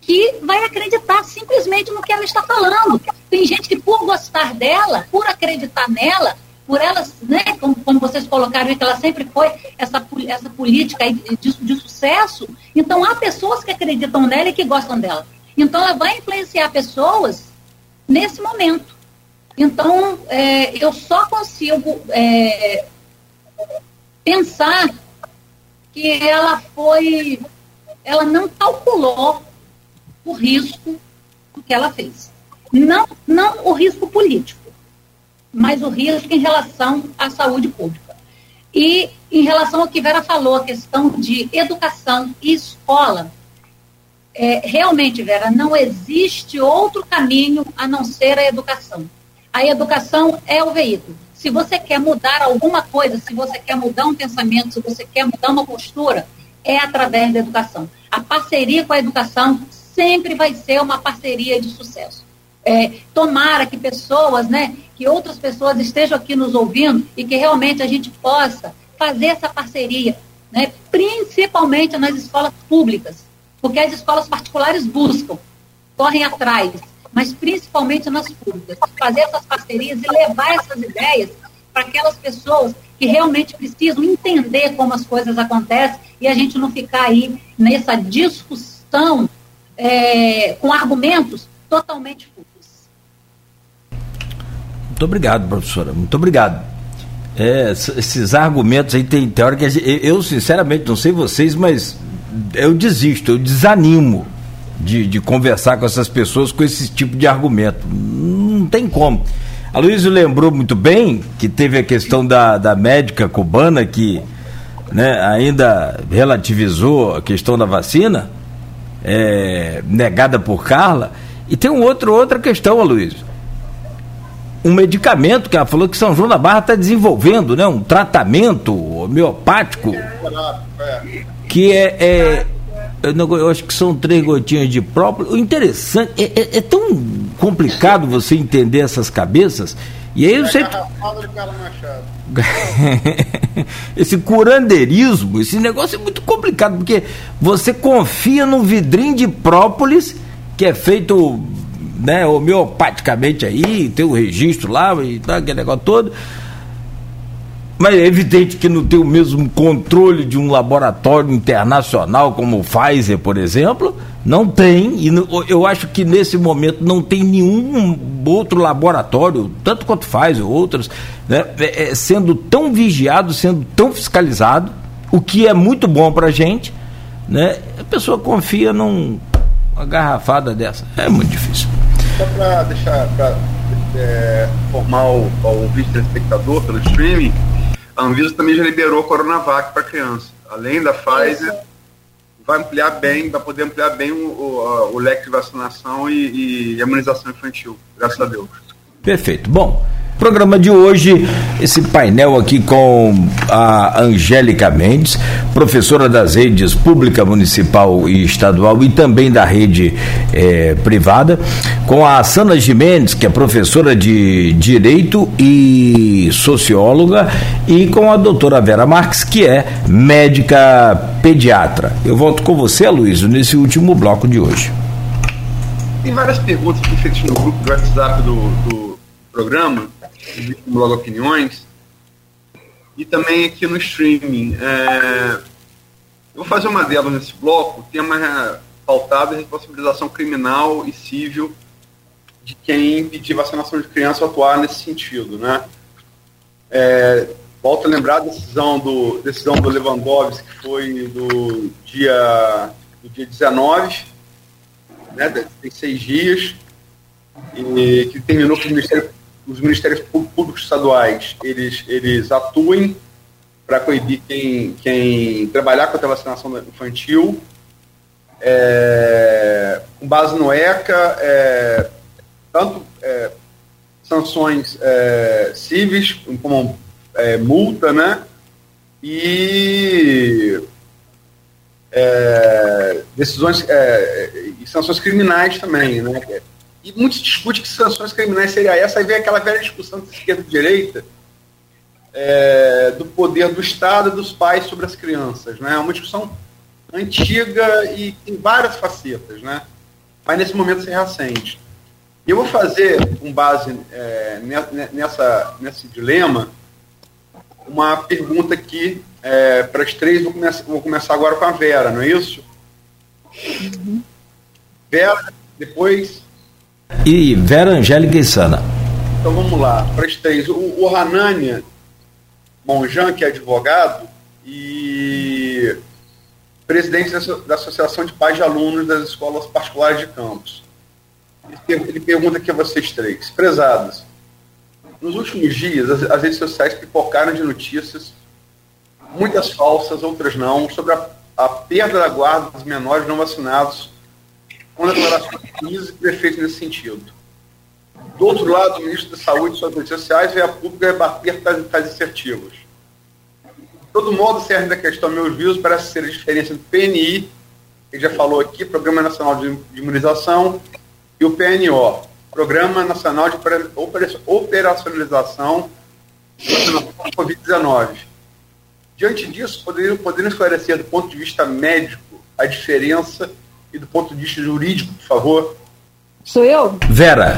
que vai acreditar simplesmente no que ela está falando. Tem gente que, por gostar dela, por acreditar nela, por elas, né, como, como vocês colocaram, que ela sempre foi essa, essa política de, de sucesso, então há pessoas que acreditam nela e que gostam dela. Então ela vai influenciar pessoas nesse momento. Então, é, eu só consigo é, pensar que ela foi, ela não calculou o risco que ela fez. Não, não o risco político mas o risco em relação à saúde pública. E em relação ao que Vera falou, a questão de educação e escola, é, realmente, Vera, não existe outro caminho a não ser a educação. A educação é o veículo. Se você quer mudar alguma coisa, se você quer mudar um pensamento, se você quer mudar uma postura, é através da educação. A parceria com a educação sempre vai ser uma parceria de sucesso. É, tomara que pessoas, né, que outras pessoas estejam aqui nos ouvindo e que realmente a gente possa fazer essa parceria, né, principalmente nas escolas públicas, porque as escolas particulares buscam, correm atrás, mas principalmente nas públicas, fazer essas parcerias e levar essas ideias para aquelas pessoas que realmente precisam entender como as coisas acontecem e a gente não ficar aí nessa discussão é, com argumentos totalmente fúteis. Muito obrigado, professora. Muito obrigado. É, esses argumentos aí tem, tem hora que gente, eu sinceramente não sei vocês, mas eu desisto, eu desanimo de, de conversar com essas pessoas com esse tipo de argumento. Não tem como. A Luísa lembrou muito bem que teve a questão da, da médica cubana que né, ainda relativizou a questão da vacina, é, negada por Carla. E tem um outro, outra questão, Aloysio. Um medicamento que ela falou que São João da Barra está desenvolvendo, né? Um tratamento homeopático que é, é eu, não, eu, acho que são três gotinhas de próprio. O interessante é, é, é, tão complicado você entender essas cabeças. E aí você. esse curandeirismo, esse negócio é muito complicado, porque você confia num vidrinho de própolis que é feito né, homeopaticamente aí, tem o registro lá e tá, aquele negócio todo. Mas é evidente que não tem o mesmo controle de um laboratório internacional como o Pfizer, por exemplo. Não tem, e eu acho que nesse momento não tem nenhum outro laboratório, tanto quanto Pfizer, outros, né, é, é, sendo tão vigiado, sendo tão fiscalizado, o que é muito bom para a gente. Né, a pessoa confia numa garrafada dessa. É muito difícil. Só para deixar, para é, formar o, o ouvinte telespectador pelo streaming, a Anvisa também já liberou Coronavac para criança. Além da Pfizer, vai ampliar bem, vai poder ampliar bem o, o, o leque de vacinação e, e imunização infantil, graças a Deus. Perfeito. Bom, Programa de hoje, esse painel aqui com a Angélica Mendes, professora das redes pública, municipal e estadual e também da rede eh, privada, com a Sana Jimenez, que é professora de Direito e socióloga, e com a doutora Vera Marques, que é médica pediatra. Eu volto com você, Luiz, nesse último bloco de hoje. Tem várias perguntas que feitas no grupo do WhatsApp do, do programa no blog Opiniões, e também aqui no streaming. É, eu vou fazer uma delas nesse bloco, tema pautado em responsabilização criminal e civil de quem impedir vacinação de criança atuar nesse sentido, né? É, volto a lembrar a decisão do, decisão do Lewandowski, que foi do dia, do dia 19, né, tem seis dias, e que terminou com o Ministério os ministérios públicos estaduais eles, eles atuem para coibir quem, quem trabalhar contra a vacinação infantil. É, com base no ECA, é, tanto é, sanções é, cíveis, como é, multa, né? E é, decisões e sanções criminais também, né? E muito se discute que sanções criminais seria essa, aí vem aquela velha discussão de esquerda e direita é, do poder do Estado e dos pais sobre as crianças. Né? É uma discussão antiga e tem várias facetas, né? mas nesse momento se reacende. E eu vou fazer, com base é, nessa, nesse dilema, uma pergunta aqui é, para as três. Vou começar, vou começar agora com a Vera, não é isso? Uhum. Vera, depois e Vera Angélica e Sana. Então vamos lá, para os três. O, o Hanania Monjan, que é advogado e presidente da, da Associação de Pais de Alunos das Escolas Particulares de Campos. Ele, ele pergunta aqui a vocês três. Prezados, nos últimos dias, as, as redes sociais pipocaram de notícias muitas falsas, outras não, sobre a, a perda da guarda dos menores não vacinados, com declarações de prefeitos nesse sentido. Do outro lado, o ministro da Saúde e suas redes sociais veio a público rebater tais, tais assertivos. De todo modo, serve da questão, meus views, parece ser a diferença do PNI, que já falou aqui, Programa Nacional de Imunização, e o PNO, Programa Nacional de Operacionalização da Covid-19. Diante disso, poderiam, poderiam esclarecer do ponto de vista médico a diferença e do ponto de vista jurídico, por favor? Sou eu? Vera.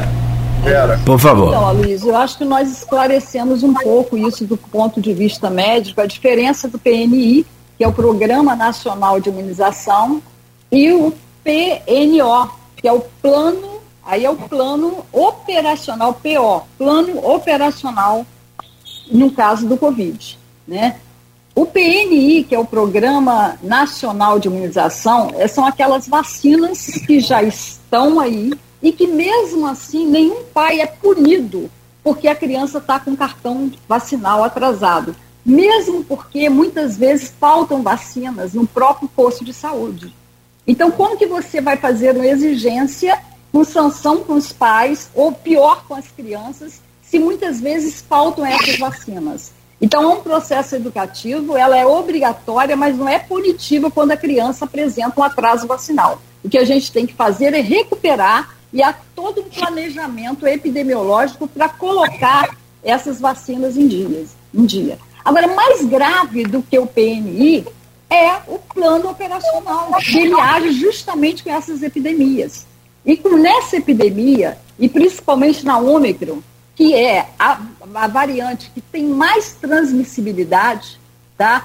Vera. Por favor. Então, Luiz, eu acho que nós esclarecemos um pouco isso do ponto de vista médico, a diferença do PNI, que é o Programa Nacional de Imunização, e o PNO, que é o Plano, aí é o Plano Operacional, PO, Plano Operacional no caso do Covid, né? O PNI, que é o Programa Nacional de Imunização, é, são aquelas vacinas que já estão aí e que mesmo assim nenhum pai é punido porque a criança está com cartão vacinal atrasado, mesmo porque muitas vezes faltam vacinas no próprio posto de saúde. Então, como que você vai fazer uma exigência com sanção com os pais, ou pior, com as crianças, se muitas vezes faltam essas vacinas? Então, um processo educativo, ela é obrigatória, mas não é punitiva quando a criança apresenta um atraso vacinal. O que a gente tem que fazer é recuperar e há todo um planejamento epidemiológico para colocar essas vacinas em, dias, em dia. Agora, mais grave do que o PNI é o plano operacional, que ele age justamente com essas epidemias. E com nessa epidemia, e principalmente na Ômicron, que é a, a variante que tem mais transmissibilidade, tá?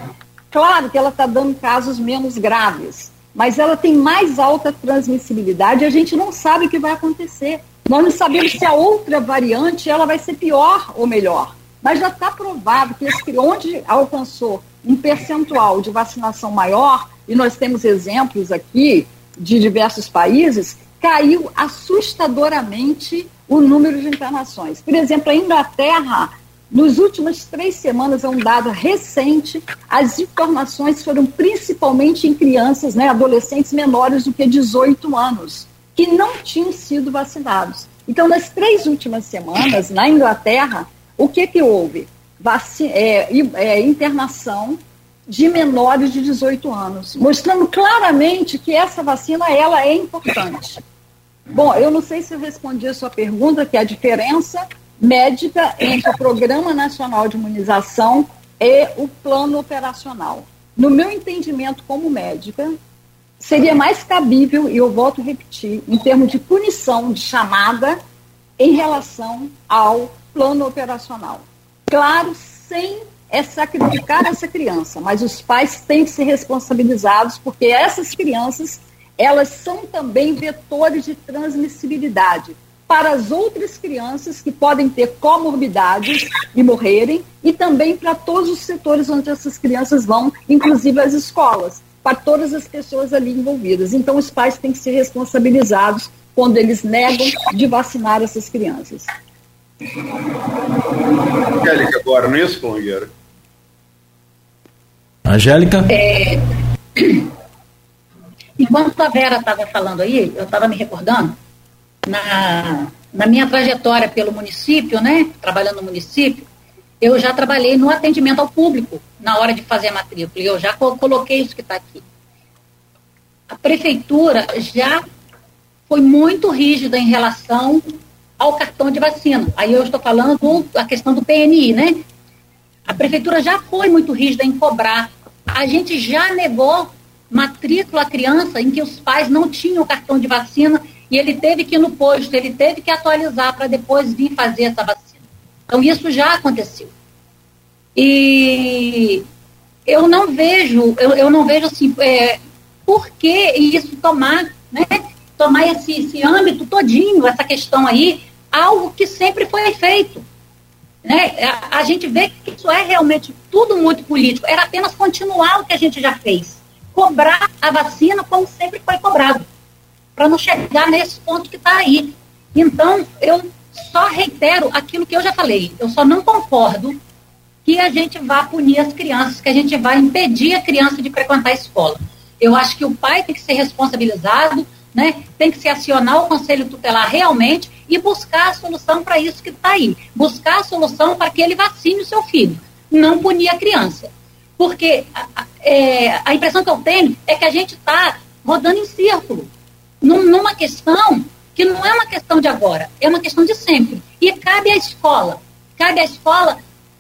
Claro que ela está dando casos menos graves, mas ela tem mais alta transmissibilidade e a gente não sabe o que vai acontecer. Nós não sabemos se a outra variante ela vai ser pior ou melhor. Mas já está provado que onde alcançou um percentual de vacinação maior, e nós temos exemplos aqui de diversos países, caiu assustadoramente o número de internações. Por exemplo, a Inglaterra, nos últimas três semanas, é um dado recente, as informações foram principalmente em crianças, né, adolescentes menores do que 18 anos, que não tinham sido vacinados. Então, nas três últimas semanas, na Inglaterra, o que, que houve? Vaci é, é, internação de menores de 18 anos, mostrando claramente que essa vacina ela é importante. Bom, eu não sei se eu respondi a sua pergunta, que é a diferença médica entre o Programa Nacional de Imunização e o plano operacional. No meu entendimento como médica, seria mais cabível, e eu volto a repetir, em termos de punição de chamada em relação ao plano operacional. Claro, sem é sacrificar essa criança, mas os pais têm que ser responsabilizados porque essas crianças elas são também vetores de transmissibilidade para as outras crianças que podem ter comorbidades e morrerem, e também para todos os setores onde essas crianças vão, inclusive as escolas, para todas as pessoas ali envolvidas. Então, os pais têm que ser responsabilizados quando eles negam de vacinar essas crianças. Angélica, agora, não é isso, Longueira? Angélica? É... Enquanto a Vera estava falando aí, eu estava me recordando, na, na minha trajetória pelo município, né, trabalhando no município, eu já trabalhei no atendimento ao público na hora de fazer a matrícula, e eu já coloquei isso que está aqui. A prefeitura já foi muito rígida em relação ao cartão de vacina. Aí eu estou falando a questão do PNI, né? A prefeitura já foi muito rígida em cobrar. A gente já negou matrícula à criança em que os pais não tinham cartão de vacina e ele teve que ir no posto, ele teve que atualizar para depois vir fazer essa vacina. Então, isso já aconteceu. E eu não vejo, eu, eu não vejo assim, é, por que isso tomar, né, tomar esse, esse âmbito todinho, essa questão aí, algo que sempre foi feito. Né? A, a gente vê que isso é realmente tudo muito político, era apenas continuar o que a gente já fez cobrar a vacina como sempre foi cobrado, para não chegar nesse ponto que está aí. Então, eu só reitero aquilo que eu já falei. Eu só não concordo que a gente vá punir as crianças, que a gente vai impedir a criança de frequentar a escola. Eu acho que o pai tem que ser responsabilizado, né? tem que se acionar o conselho tutelar realmente e buscar a solução para isso que está aí. Buscar a solução para que ele vacine o seu filho, não punir a criança. Porque a, é, a impressão que eu tenho é que a gente está rodando em círculo, num, numa questão que não é uma questão de agora, é uma questão de sempre. E cabe à escola, cabe à escola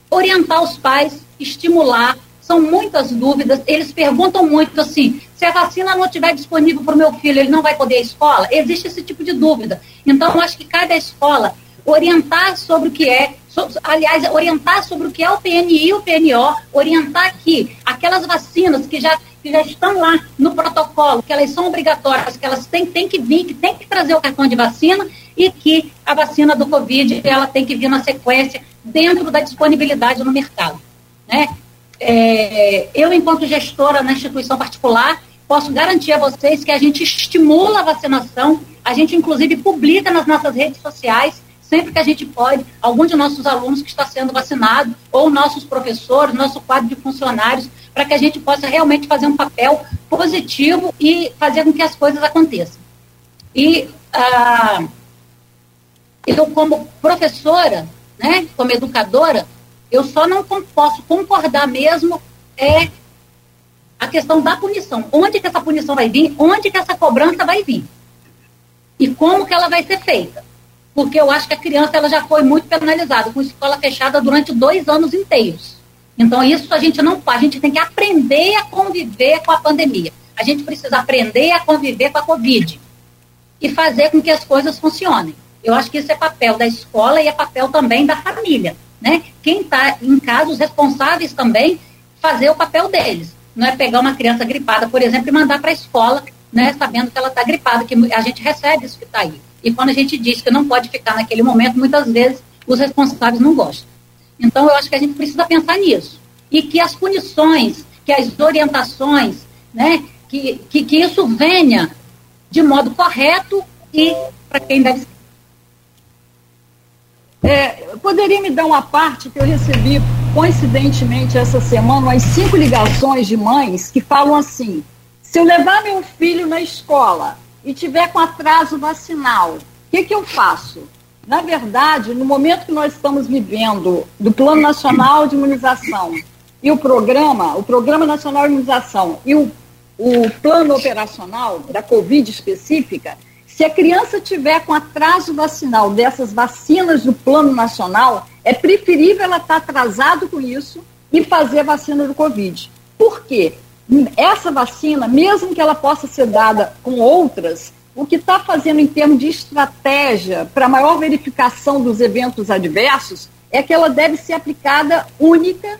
orientar os pais, estimular. São muitas dúvidas. Eles perguntam muito assim: se a vacina não estiver disponível para o meu filho, ele não vai poder ir à escola? Existe esse tipo de dúvida. Então, eu acho que cabe à escola orientar sobre o que é, aliás, orientar sobre o que é o PNI e o PNO, orientar que aquelas vacinas que já, que já estão lá no protocolo, que elas são obrigatórias, que elas têm, têm que vir, que tem que trazer o cartão de vacina e que a vacina do Covid ela tem que vir na sequência dentro da disponibilidade no mercado. Né? É, eu, enquanto gestora na instituição particular, posso garantir a vocês que a gente estimula a vacinação, a gente inclusive publica nas nossas redes sociais, sempre que a gente pode, algum de nossos alunos que está sendo vacinado, ou nossos professores, nosso quadro de funcionários, para que a gente possa realmente fazer um papel positivo e fazer com que as coisas aconteçam. E ah, eu, como professora, né, como educadora, eu só não posso concordar mesmo é a questão da punição. Onde que essa punição vai vir? Onde que essa cobrança vai vir? E como que ela vai ser feita? Porque eu acho que a criança ela já foi muito penalizada com escola fechada durante dois anos inteiros. Então isso a gente não a gente tem que aprender a conviver com a pandemia. A gente precisa aprender a conviver com a Covid e fazer com que as coisas funcionem. Eu acho que isso é papel da escola e é papel também da família, né? Quem está em casa, os responsáveis também, fazer o papel deles. Não é pegar uma criança gripada, por exemplo, e mandar para a escola, né, sabendo que ela está gripada, que a gente recebe isso que está aí. E quando a gente diz que não pode ficar naquele momento, muitas vezes os responsáveis não gostam. Então, eu acho que a gente precisa pensar nisso. E que as punições, que as orientações, né, que, que, que isso venha de modo correto e para quem deve é, poderia me dar uma parte que eu recebi coincidentemente essa semana umas cinco ligações de mães que falam assim: se eu levar meu filho na escola e tiver com atraso vacinal, o que, que eu faço? Na verdade, no momento que nós estamos vivendo do Plano Nacional de Imunização e o programa, o Programa Nacional de Imunização e o, o plano operacional da Covid específica, se a criança tiver com atraso vacinal dessas vacinas do plano nacional, é preferível ela estar tá atrasado com isso e fazer a vacina do Covid. Por quê? Essa vacina, mesmo que ela possa ser dada com outras, o que está fazendo em termos de estratégia para maior verificação dos eventos adversos é que ela deve ser aplicada única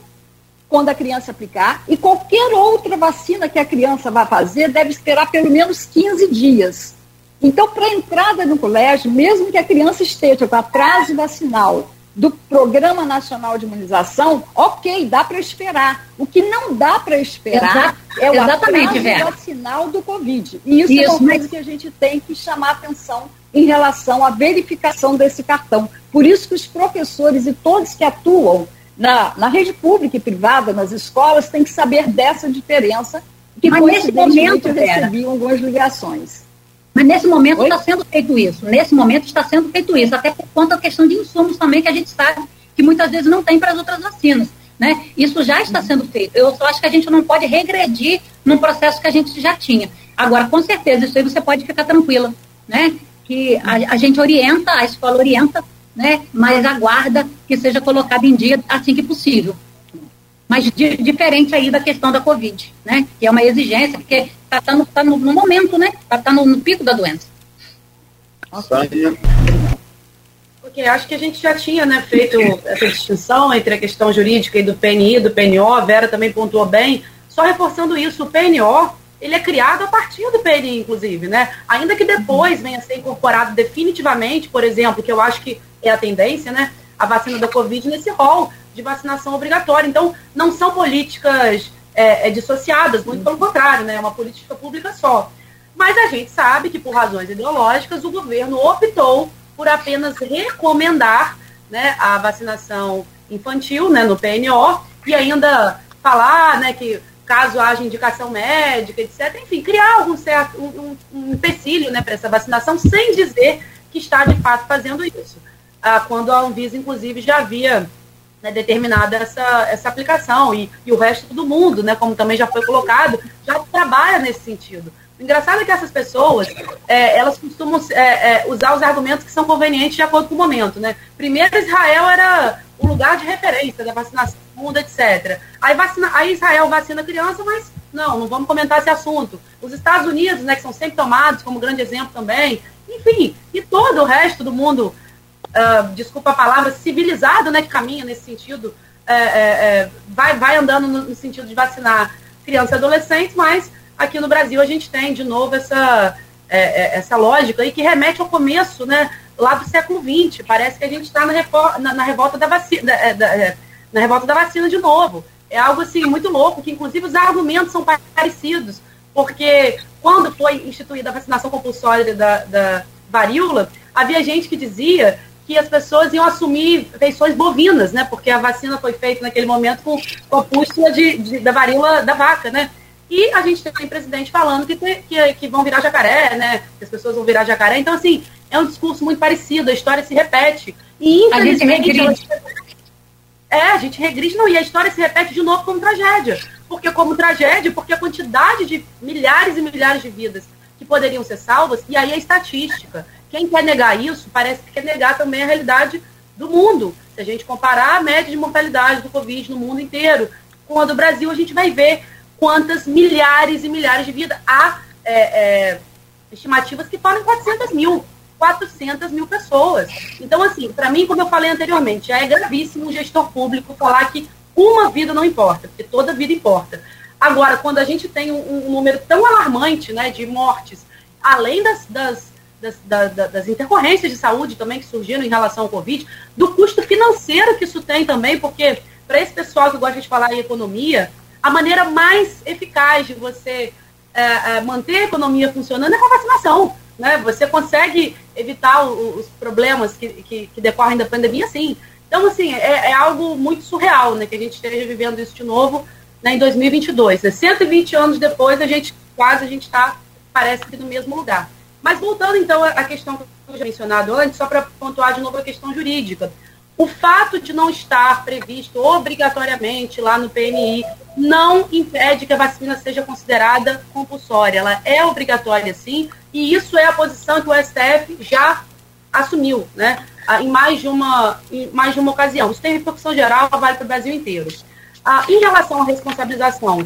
quando a criança aplicar, e qualquer outra vacina que a criança vai fazer deve esperar pelo menos 15 dias. Então, para a entrada no colégio, mesmo que a criança esteja com atraso vacinal do Programa Nacional de Imunização, ok, dá para esperar. O que não dá para esperar é o atraso Vera. vacinal do Covid. E isso, isso é uma coisa que a gente tem que chamar atenção em relação à verificação desse cartão. Por isso que os professores e todos que atuam na, na rede pública e privada, nas escolas, têm que saber dessa diferença, que mas nesse momento recebiam algumas ligações. Mas nesse momento está sendo feito isso. Nesse momento está sendo feito isso, até por conta da questão de insumos também, que a gente sabe que muitas vezes não tem para as outras vacinas. Né? Isso já está sendo feito. Eu só acho que a gente não pode regredir num processo que a gente já tinha. Agora, com certeza, isso aí você pode ficar tranquila, né? Que a, a gente orienta, a escola orienta, né? Mas aguarda que seja colocado em dia assim que possível mas de, diferente aí da questão da Covid, né? Que é uma exigência, porque está tá no, tá no, no, momento, né? Está tá no, no, pico da doença. Ok, acho que a gente já tinha né, feito essa distinção entre a questão jurídica e do PNI, do PNO, a Vera também pontuou bem. Só reforçando isso, o PNO, ele é criado a partir do PNI, inclusive, né? Ainda que depois venha a ser incorporado definitivamente, por exemplo, que eu acho que é a tendência, né? A vacina da Covid nesse rol de vacinação obrigatória. Então, não são políticas é, é, dissociadas, muito pelo contrário, né? é uma política pública só. Mas a gente sabe que, por razões ideológicas, o governo optou por apenas recomendar né, a vacinação infantil, né, no PNO, e ainda falar, né, que caso haja indicação médica, etc. Enfim, criar algum certo um, um empecilho, né, para essa vacinação, sem dizer que está de fato fazendo isso. Ah, quando a Anvisa, inclusive, já havia né, determinada essa, essa aplicação e, e o resto do mundo, né, como também já foi colocado, já trabalha nesse sentido. O engraçado é que essas pessoas, é, elas costumam é, é, usar os argumentos que são convenientes de acordo com o momento, né? Primeiro, Israel era o lugar de referência da vacinação do mundo, etc. Aí, vacina, aí Israel vacina criança, mas não, não vamos comentar esse assunto. Os Estados Unidos, né, que são sempre tomados como grande exemplo também, enfim, e todo o resto do mundo, uh, desculpa a palavra, civilizado, né, que caminha nesse sentido, é, é, é, vai, vai andando no, no sentido de vacinar crianças e adolescentes, mas aqui no Brasil a gente tem de novo essa, é, é, essa lógica aí que remete ao começo, né, lá do século XX. Parece que a gente está na, na, na, revolta da vacina, da, da, é, na revolta da vacina de novo. É algo assim muito louco, que inclusive os argumentos são parecidos, porque quando foi instituída a vacinação compulsória da, da varíola, havia gente que dizia que as pessoas iam assumir feições bovinas, né? Porque a vacina foi feita naquele momento com, com a pústula de, de, da varíola da vaca, né? E a gente tem presidente falando que, que, que vão virar jacaré, né? Que as pessoas vão virar jacaré. Então, assim, é um discurso muito parecido, a história se repete. E, infelizmente. A gente é, a gente regride, não, e a história se repete de novo como tragédia. Porque como tragédia, porque a quantidade de milhares e milhares de vidas que poderiam ser salvas, e aí a estatística. Quem quer negar isso, parece que quer negar também a realidade do mundo. Se a gente comparar a média de mortalidade do Covid no mundo inteiro com a do Brasil, a gente vai ver quantas milhares e milhares de vidas. Há é, é, estimativas que falam 400 mil. 400 mil pessoas. Então, assim, para mim, como eu falei anteriormente, já é gravíssimo um gestor público falar que uma vida não importa, porque toda vida importa. Agora, quando a gente tem um, um número tão alarmante né, de mortes, além das, das, das, das, intercorrências de saúde também que surgiram em relação ao Covid, do custo financeiro que isso tem também, porque para esse pessoal que gosta de falar em economia, a maneira mais eficaz de você é, é, manter a economia funcionando é com a vacinação. Né? Você consegue evitar o, os problemas que, que, que, decorrem da pandemia, sim. Então, assim, é, é, algo muito surreal né, que a gente esteja vivendo isso de novo né, em 2022. Né? 120 anos depois, a gente quase a gente está, parece que, no mesmo lugar. Mas voltando, então, à questão que eu já mencionado antes, só para pontuar de novo a questão jurídica. O fato de não estar previsto obrigatoriamente lá no PNI não impede que a vacina seja considerada compulsória. Ela é obrigatória, sim, e isso é a posição que o STF já assumiu, né? Em mais de uma, em mais de uma ocasião. Isso tem repercussão geral, vale para o Brasil inteiro. Ah, em relação à responsabilização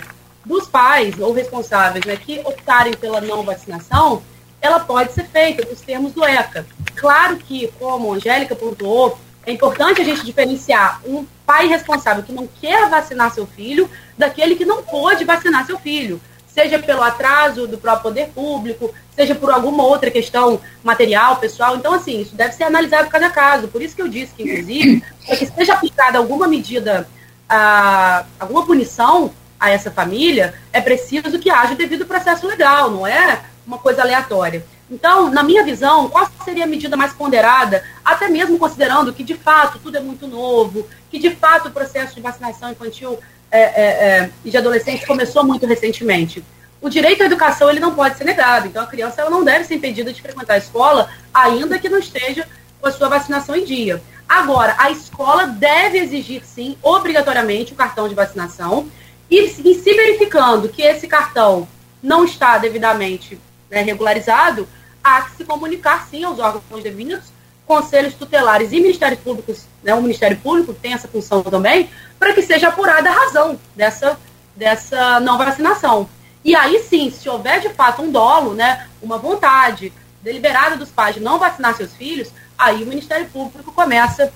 dos pais ou responsáveis né, que optarem pela não vacinação, ela pode ser feita nos termos do ECA. Claro que, como a Angélica pontuou, é importante a gente diferenciar um pai responsável que não quer vacinar seu filho daquele que não pode vacinar seu filho, seja pelo atraso do próprio poder público, seja por alguma outra questão material, pessoal. Então, assim, isso deve ser analisado cada caso. Por isso que eu disse que, inclusive, para que seja aplicada alguma medida, ah, alguma punição a essa família, é preciso que haja devido processo legal, não é uma coisa aleatória. Então, na minha visão, qual seria a medida mais ponderada, até mesmo considerando que, de fato, tudo é muito novo, que, de fato, o processo de vacinação infantil é, é, é, e de adolescente começou muito recentemente? O direito à educação ele não pode ser negado, então a criança ela não deve ser impedida de frequentar a escola, ainda que não esteja com a sua vacinação em dia. Agora, a escola deve exigir, sim, obrigatoriamente o cartão de vacinação, e, e se verificando que esse cartão não está devidamente né, regularizado, há que se comunicar sim aos órgãos devidos, conselhos tutelares e ministérios públicos, né, o Ministério Público tem essa função também, para que seja apurada a razão dessa, dessa não vacinação. E aí sim, se houver de fato um dolo, né, uma vontade deliberada dos pais de não vacinar seus filhos, aí o Ministério Público começa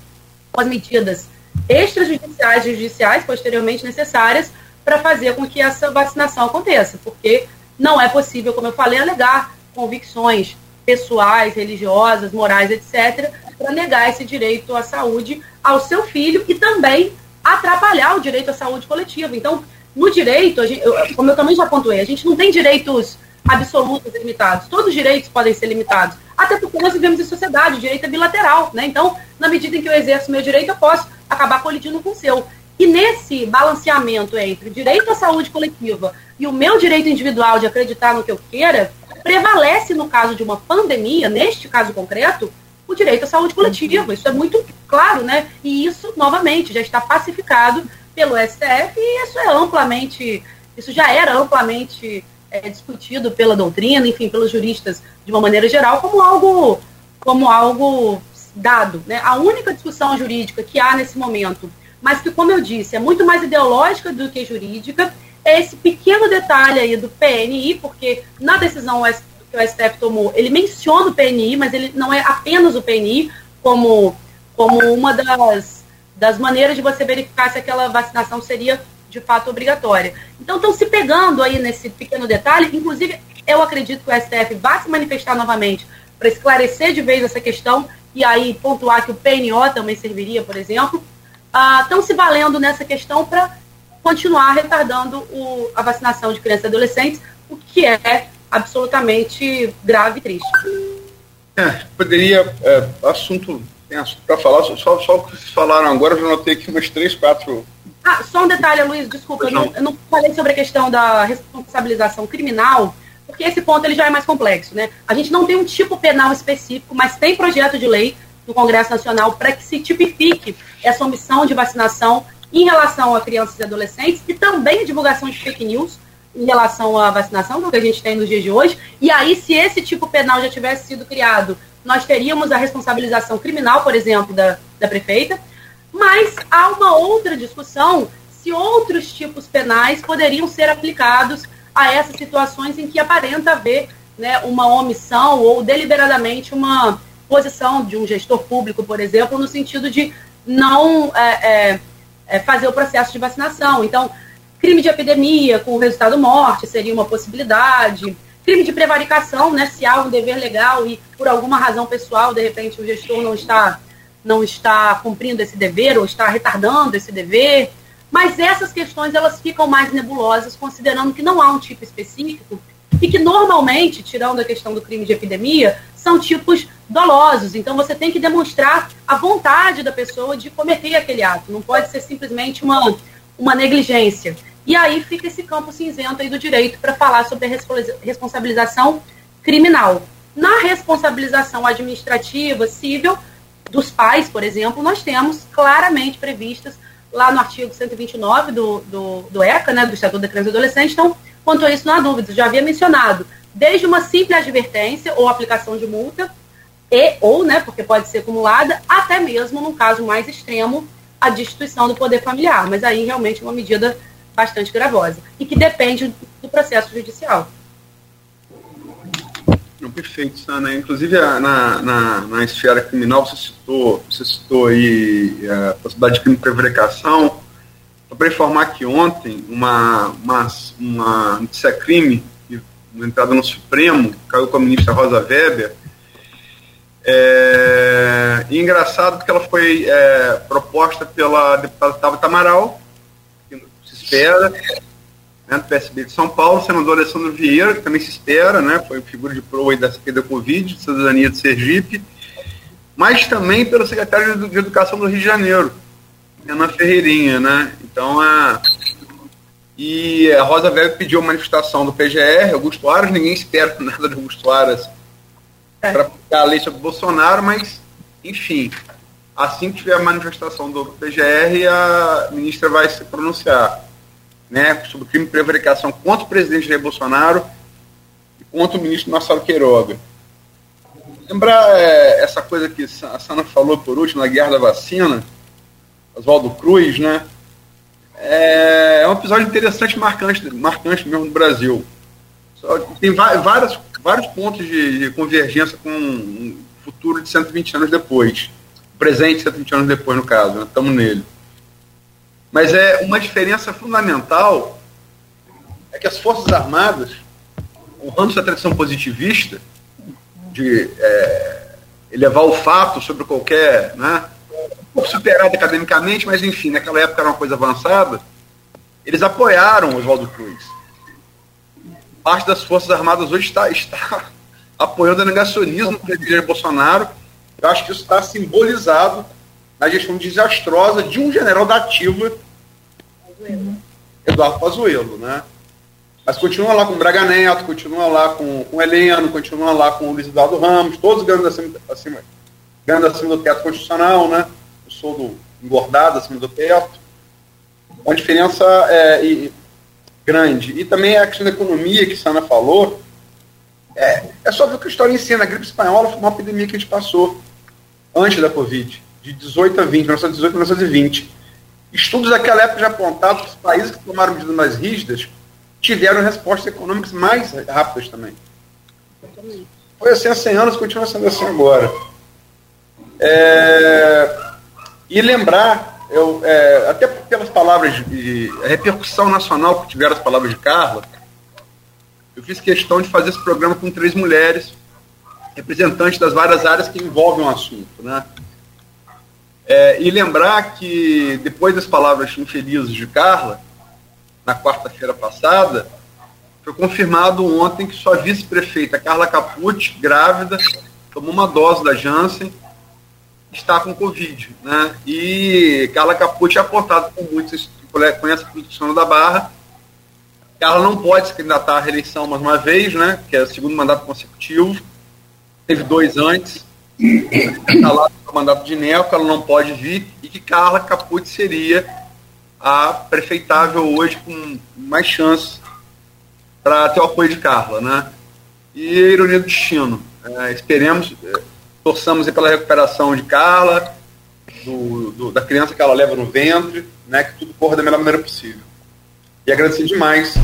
com as medidas extrajudiciais e judiciais posteriormente necessárias para fazer com que essa vacinação aconteça, porque não é possível, como eu falei, alegar convicções pessoais, religiosas, morais, etc., para negar esse direito à saúde ao seu filho e também atrapalhar o direito à saúde coletiva. Então, no direito, gente, como eu também já pontuei, a gente não tem direitos absolutos limitados. Todos os direitos podem ser limitados. Até porque nós vivemos em sociedade, o direito é bilateral. Né? Então, na medida em que eu exerço meu direito, eu posso acabar colidindo com o seu. E nesse balanceamento entre o direito à saúde coletiva e o meu direito individual de acreditar no que eu queira, prevalece no caso de uma pandemia, neste caso concreto, o direito à saúde coletiva. Isso é muito claro, né? E isso, novamente, já está pacificado pelo STF e isso é amplamente, isso já era amplamente é, discutido pela doutrina, enfim, pelos juristas de uma maneira geral, como algo, como algo dado. Né? A única discussão jurídica que há nesse momento, mas que, como eu disse, é muito mais ideológica do que jurídica, é esse pequeno detalhe aí do PNI, porque na decisão que o STF tomou, ele menciona o PNI, mas ele não é apenas o PNI como, como uma das, das maneiras de você verificar se aquela vacinação seria de fato obrigatória. Então estão se pegando aí nesse pequeno detalhe, inclusive eu acredito que o STF vai se manifestar novamente para esclarecer de vez essa questão e aí pontuar que o PNO também serviria, por exemplo. Estão uh, se valendo nessa questão para continuar retardando o, a vacinação de crianças e adolescentes, o que é absolutamente grave e triste. É, poderia, é, assunto, tem assunto para falar, só, só o que vocês falaram agora, eu já notei aqui umas três, quatro. Ah, só um detalhe, Luiz, desculpa, eu não, eu não falei sobre a questão da responsabilização criminal, porque esse ponto ele já é mais complexo, né? A gente não tem um tipo penal específico, mas tem projeto de lei no Congresso Nacional para que se tipifique essa omissão de vacinação em relação a crianças e adolescentes e também a divulgação de fake news em relação à vacinação, que é o que a gente tem nos dias de hoje. E aí, se esse tipo penal já tivesse sido criado, nós teríamos a responsabilização criminal, por exemplo, da, da prefeita. Mas há uma outra discussão se outros tipos penais poderiam ser aplicados a essas situações em que aparenta haver né, uma omissão ou deliberadamente uma posição de um gestor público, por exemplo, no sentido de não é, é, é, fazer o processo de vacinação. Então, crime de epidemia com resultado morte seria uma possibilidade. Crime de prevaricação, né, se há um dever legal e por alguma razão pessoal, de repente, o gestor não está, não está cumprindo esse dever ou está retardando esse dever. Mas essas questões elas ficam mais nebulosas, considerando que não há um tipo específico e que normalmente, tirando a questão do crime de epidemia, são tipos dolosos. Então você tem que demonstrar a vontade da pessoa de cometer aquele ato. Não pode ser simplesmente uma, uma negligência. E aí fica esse campo cinzento aí do direito para falar sobre a responsabilização criminal. Na responsabilização administrativa, civil, dos pais, por exemplo, nós temos claramente previstas lá no artigo 129 do, do, do ECA, né, do Estatuto da Criança e Adolescente. Então, quanto a isso, não há dúvida. Já havia mencionado desde uma simples advertência ou aplicação de multa, e ou, né, porque pode ser acumulada, até mesmo, no caso mais extremo, a destituição do poder familiar. Mas aí realmente é uma medida bastante gravosa e que depende do processo judicial. Perfeito, Sana. Inclusive, na, na, na esfera criminal, você citou, você citou aí é, a possibilidade de crime de prevaricação. Só para informar que ontem, uma, uma, uma notícia crime uma entrada no Supremo, caiu com a ministra Rosa Weber. É, e engraçado porque ela foi é, proposta pela deputada Tabata Amaral, que se espera, né, do PSB de São Paulo, senador Alessandro Vieira, que também se espera, né, foi figura de proa da CPI da Covid, de cidadania de Sergipe, mas também pelo secretário de Educação do Rio de Janeiro, Ana Ferreirinha, né? Então a e a Rosa Weber pediu a manifestação do PGR, Augusto Aras, ninguém espera nada de Augusto Aras é. para aplicar a lei sobre Bolsonaro, mas, enfim, assim que tiver a manifestação do PGR, a ministra vai se pronunciar né, sobre o crime de prevaricação contra o presidente Jair Bolsonaro e contra o ministro Marcelo Queiroga. Lembrar é, essa coisa que a Sana falou por último, na guerra da vacina, Oswaldo Cruz, né? É, é um episódio interessante, marcante, marcante mesmo no Brasil. Só, tem várias, vários pontos de, de convergência com o futuro de 120 anos depois. O presente 120 anos depois, no caso, né? estamos nele. Mas é uma diferença fundamental é que as Forças Armadas, honrando essa tradição positivista, de é, elevar o fato sobre qualquer né, superado academicamente, mas enfim, naquela época era uma coisa avançada, eles apoiaram Oswaldo Cruz. Parte das Forças Armadas hoje está, está apoiando o negacionismo do presidente Bolsonaro. Eu acho que isso está simbolizado na gestão desastrosa de um general da ativa, Eduardo Pazuello, né? Mas continua lá com o Braga Neto, continua lá com, com o Heleno, continua lá com o Luiz Eduardo Ramos, todos ganhando acima, acima, ganhando acima do teto constitucional, né? Eu sou do engordado acima do teto. Uma diferença é, e, grande. E também a questão da economia que a Sana falou. É, é só ver o que a história ensina. A gripe espanhola foi uma epidemia que a gente passou antes da Covid, de 18 a 20, 1918 a 1920. Estudos daquela época já apontaram que os países que tomaram medidas mais rígidas tiveram respostas econômicas mais rápidas também. Foi assim há 100 anos, continua sendo assim agora. É, e lembrar, eu, é, até pelas palavras de a repercussão nacional que tiveram as palavras de Carla, eu fiz questão de fazer esse programa com três mulheres, representantes das várias áreas que envolvem o assunto. Né? É, e lembrar que, depois das palavras infelizes de Carla, na quarta-feira passada, foi confirmado ontem que sua vice-prefeita, Carla Capucci, grávida, tomou uma dose da Janssen, está com Covid. Né? E Carla Capucci é apontada por muitos que conhecem a produção da Barra. Carla não pode se candidatar à reeleição mais uma vez, né? que é o segundo mandato consecutivo. Teve dois antes. Está lá no mandato de Neco, ela não pode vir. E que Carla Capucci seria a prefeitável hoje com mais chance para ter o apoio de Carla. Né? E ironia do destino. É, esperemos, é, torçamos pela recuperação de Carla, do, do, da criança que ela leva no ventre, né, que tudo corra da melhor maneira possível. E agradecer demais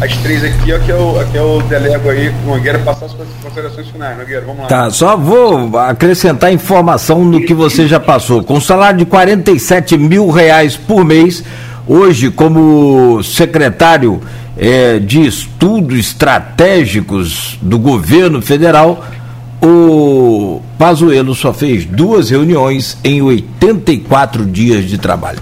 as três aqui, ó, que eu, que eu delego aí com o Nogueira passar as considerações finais. Nogueira, vamos lá. Tá, só vou acrescentar informação no que você já passou. Com salário de 47 mil reais por mês, hoje, como secretário é, de estudos estratégicos do governo federal, o Pazuello só fez duas reuniões em 84 dias de trabalho.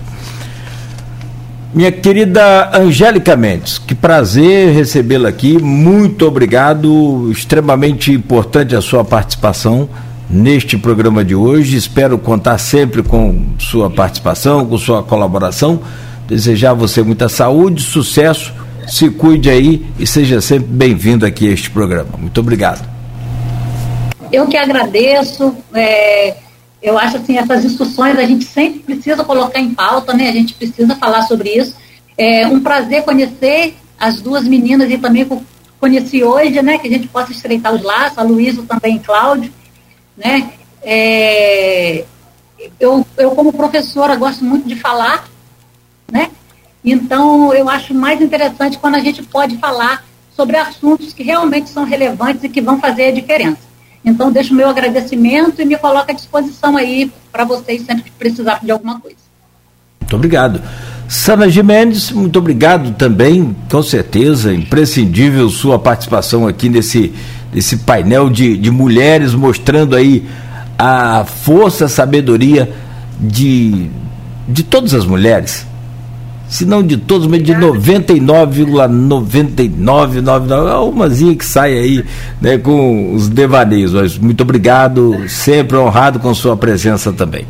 Minha querida Angélica Mendes, que prazer recebê-la aqui. Muito obrigado. Extremamente importante a sua participação neste programa de hoje. Espero contar sempre com sua participação, com sua colaboração. Desejar a você muita saúde, sucesso. Se cuide aí e seja sempre bem-vindo aqui a este programa. Muito obrigado. Eu que agradeço. É, eu acho assim, essas discussões a gente sempre precisa colocar em pauta, né? A gente precisa falar sobre isso. É um prazer conhecer as duas meninas e também conheci hoje, né? Que a gente possa estreitar os laços, a Luísa também, Cláudio, né? É, eu, eu, como professora, gosto muito de falar, né? Então, eu acho mais interessante quando a gente pode falar sobre assuntos que realmente são relevantes e que vão fazer a diferença. Então, deixo o meu agradecimento e me coloco à disposição aí para vocês sempre que precisar de alguma coisa. Muito obrigado. Sana Gimenez, muito obrigado também, com certeza, imprescindível sua participação aqui nesse, nesse painel de, de mulheres, mostrando aí a força, a sabedoria de, de todas as mulheres se não de todos, mas de 99,9999, é umazinha que sai aí né, com os devaneios. Mas muito obrigado, sempre honrado com sua presença também.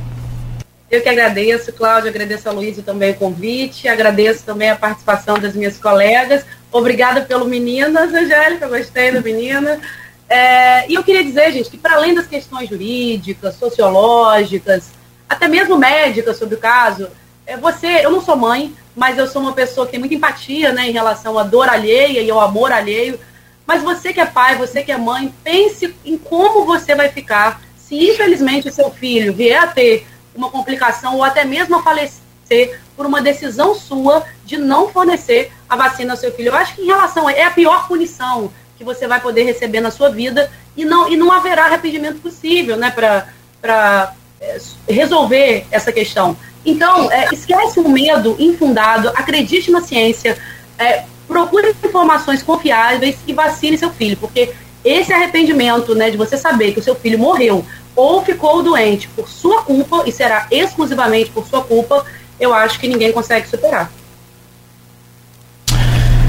Eu que agradeço, Cláudio, agradeço a Luísa também o convite, agradeço também a participação das minhas colegas. Obrigada pelo Meninas, Angélica, gostei da menina. É, e eu queria dizer, gente, que para além das questões jurídicas, sociológicas, até mesmo médicas sobre o caso, é, você, eu não sou mãe, mas eu sou uma pessoa que tem muita empatia né, em relação à dor alheia e ao amor alheio. Mas você que é pai, você que é mãe, pense em como você vai ficar se infelizmente o seu filho vier a ter uma complicação ou até mesmo a falecer por uma decisão sua de não fornecer a vacina ao seu filho. Eu acho que em relação a, é a pior punição que você vai poder receber na sua vida e não, e não haverá arrependimento possível né, para é, resolver essa questão. Então, é, esquece o medo infundado, acredite na ciência, é, procure informações confiáveis e vacine seu filho, porque esse arrependimento né, de você saber que o seu filho morreu ou ficou doente por sua culpa, e será exclusivamente por sua culpa, eu acho que ninguém consegue superar.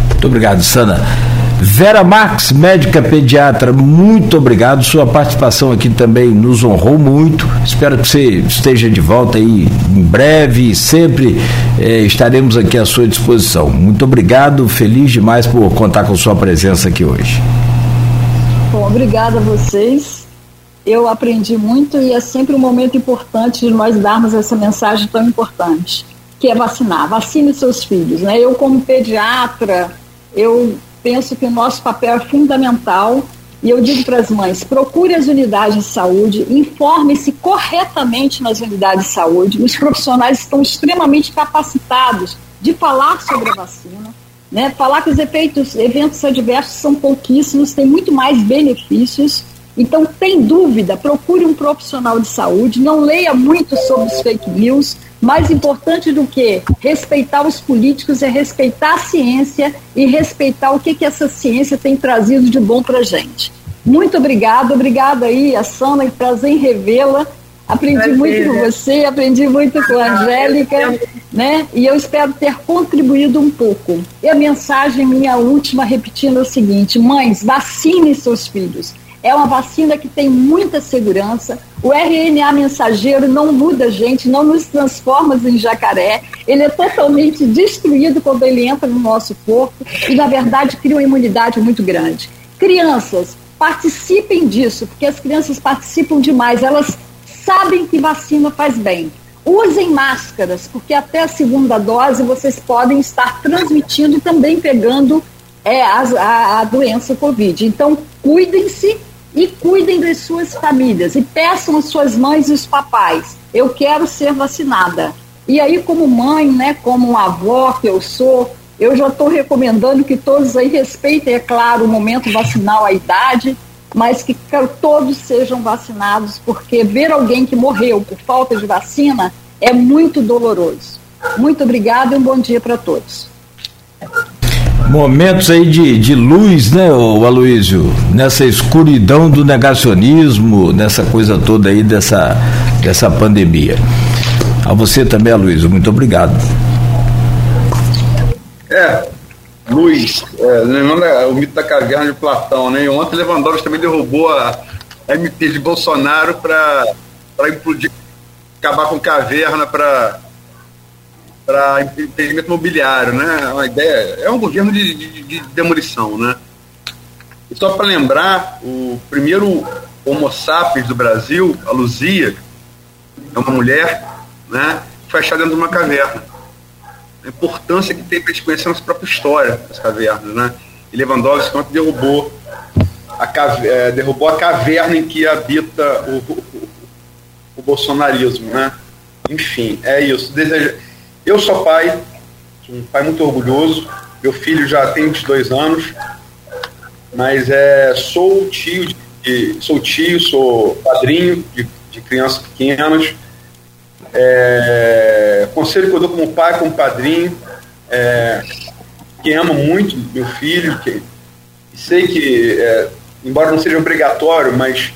Muito obrigado, Sana. Vera Marques, médica pediatra, muito obrigado. Sua participação aqui também nos honrou muito. Espero que você esteja de volta aí em breve sempre eh, estaremos aqui à sua disposição. Muito obrigado, feliz demais por contar com sua presença aqui hoje. Bom, obrigada a vocês. Eu aprendi muito e é sempre um momento importante de nós darmos essa mensagem tão importante, que é vacinar. Vacine seus filhos. Né? Eu, como pediatra, eu penso que o nosso papel é fundamental e eu digo para as mães: procure as unidades de saúde, informe-se corretamente nas unidades de saúde. Os profissionais estão extremamente capacitados de falar sobre a vacina, né? falar que os efeitos, eventos adversos são pouquíssimos, tem muito mais benefícios. Então, tem dúvida, procure um profissional de saúde, não leia muito sobre os fake news, mais importante do que respeitar os políticos é respeitar a ciência e respeitar o que, que essa ciência tem trazido de bom para gente. Muito obrigada, obrigada aí, a Sana, prazer em revê-la. Aprendi prazer, muito com você, aprendi muito com a Angélica, né? E eu espero ter contribuído um pouco. E a mensagem minha última, repetindo, é o seguinte: mães, vacinem seus filhos é uma vacina que tem muita segurança. O RNA mensageiro não muda a gente, não nos transforma em jacaré. Ele é totalmente destruído quando ele entra no nosso corpo e, na verdade, cria uma imunidade muito grande. Crianças, participem disso, porque as crianças participam demais. Elas sabem que vacina faz bem. Usem máscaras, porque até a segunda dose vocês podem estar transmitindo e também pegando é, a, a, a doença Covid. Então, cuidem-se e cuidem das suas famílias e peçam às suas mães e os papais: eu quero ser vacinada. E aí, como mãe, né, como avó que eu sou, eu já estou recomendando que todos aí respeitem, é claro, o momento vacinal, a idade, mas que todos sejam vacinados, porque ver alguém que morreu por falta de vacina é muito doloroso. Muito obrigada e um bom dia para todos. Momentos aí de, de luz, né, o Aloísio? Nessa escuridão do negacionismo, nessa coisa toda aí dessa, dessa pandemia. A você também, Aloísio, muito obrigado. É, luz, é, lembrando o mito da caverna de Platão, né? E ontem Lewandowski também derrubou a MP de Bolsonaro para implodir, acabar com caverna para para empreendimento imobiliário, né? É uma ideia, é um governo de, de, de demolição, né? E só para lembrar, o primeiro Homo sapiens do Brasil, a Luzia, é uma mulher, né? Foi achada dentro de uma caverna. A importância que tem para a gente conhecer a nossa própria história das cavernas, né? E Lewandowski ontem derrubou a, cave, é, derrubou a caverna em que habita o, o, o bolsonarismo, né? Enfim, é isso. Deseja, eu sou pai, um pai muito orgulhoso. Meu filho já tem 22 anos, mas é, sou tio, de, sou tio, sou padrinho de, de crianças pequenas. É, conselho que eu dou como pai, como padrinho, é, que amo muito meu filho, que sei que, é, embora não seja obrigatório, mas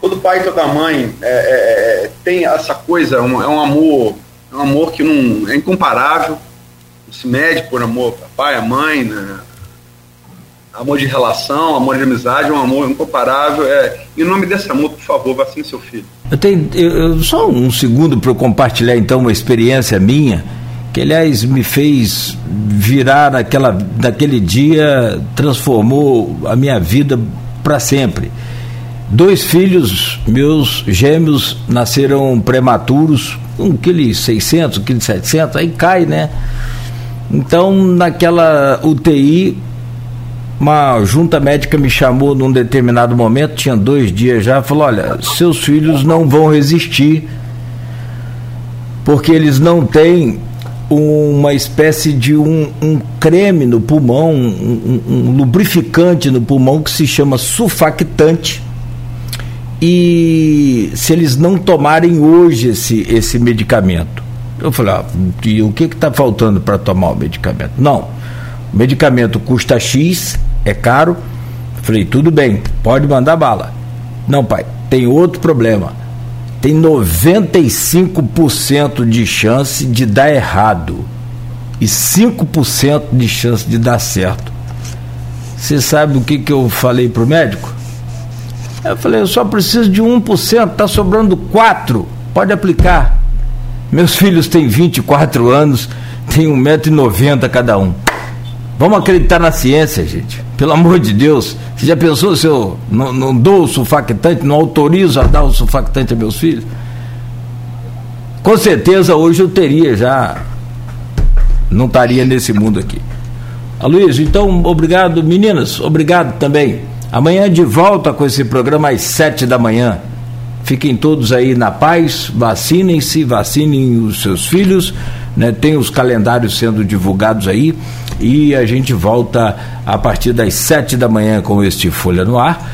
todo pai e toda mãe é, é, é tem essa coisa, um, é um amor é um amor que não é incomparável, não se mede por amor a pai, a mãe, né? amor de relação, amor de amizade, é um amor incomparável. É, em nome desse amor, por favor, vacine seu filho. Eu tenho eu, só um segundo para eu compartilhar então uma experiência minha que aliás me fez virar aquela daquele dia transformou a minha vida para sempre. Dois filhos meus gêmeos nasceram prematuros um quilo seiscentos, um quilo setecentos, aí cai, né? Então, naquela UTI, uma junta médica me chamou num determinado momento, tinha dois dias já, falou: olha, seus filhos não vão resistir, porque eles não têm uma espécie de um, um creme no pulmão, um, um, um lubrificante no pulmão que se chama sulfactante e se eles não tomarem hoje esse, esse medicamento. Eu falei, ah, e o que está faltando para tomar o medicamento? Não, o medicamento custa X, é caro. Falei, tudo bem, pode mandar bala. Não, pai, tem outro problema. Tem 95% de chance de dar errado e 5% de chance de dar certo. Você sabe o que, que eu falei pro médico? Eu falei, eu só preciso de 1%, tá sobrando 4%, pode aplicar. Meus filhos têm 24 anos, têm 1,90m cada um. Vamos acreditar na ciência, gente. Pelo amor de Deus. Você já pensou se eu não, não dou o sulfactante, não autorizo a dar o sulfactante a meus filhos? Com certeza hoje eu teria já. Não estaria nesse mundo aqui. Aloysio, então, obrigado, meninas, obrigado também. Amanhã de volta com esse programa às sete da manhã. Fiquem todos aí na paz, vacinem-se, vacinem os seus filhos, né? Tem os calendários sendo divulgados aí e a gente volta a partir das sete da manhã com este Folha no Ar.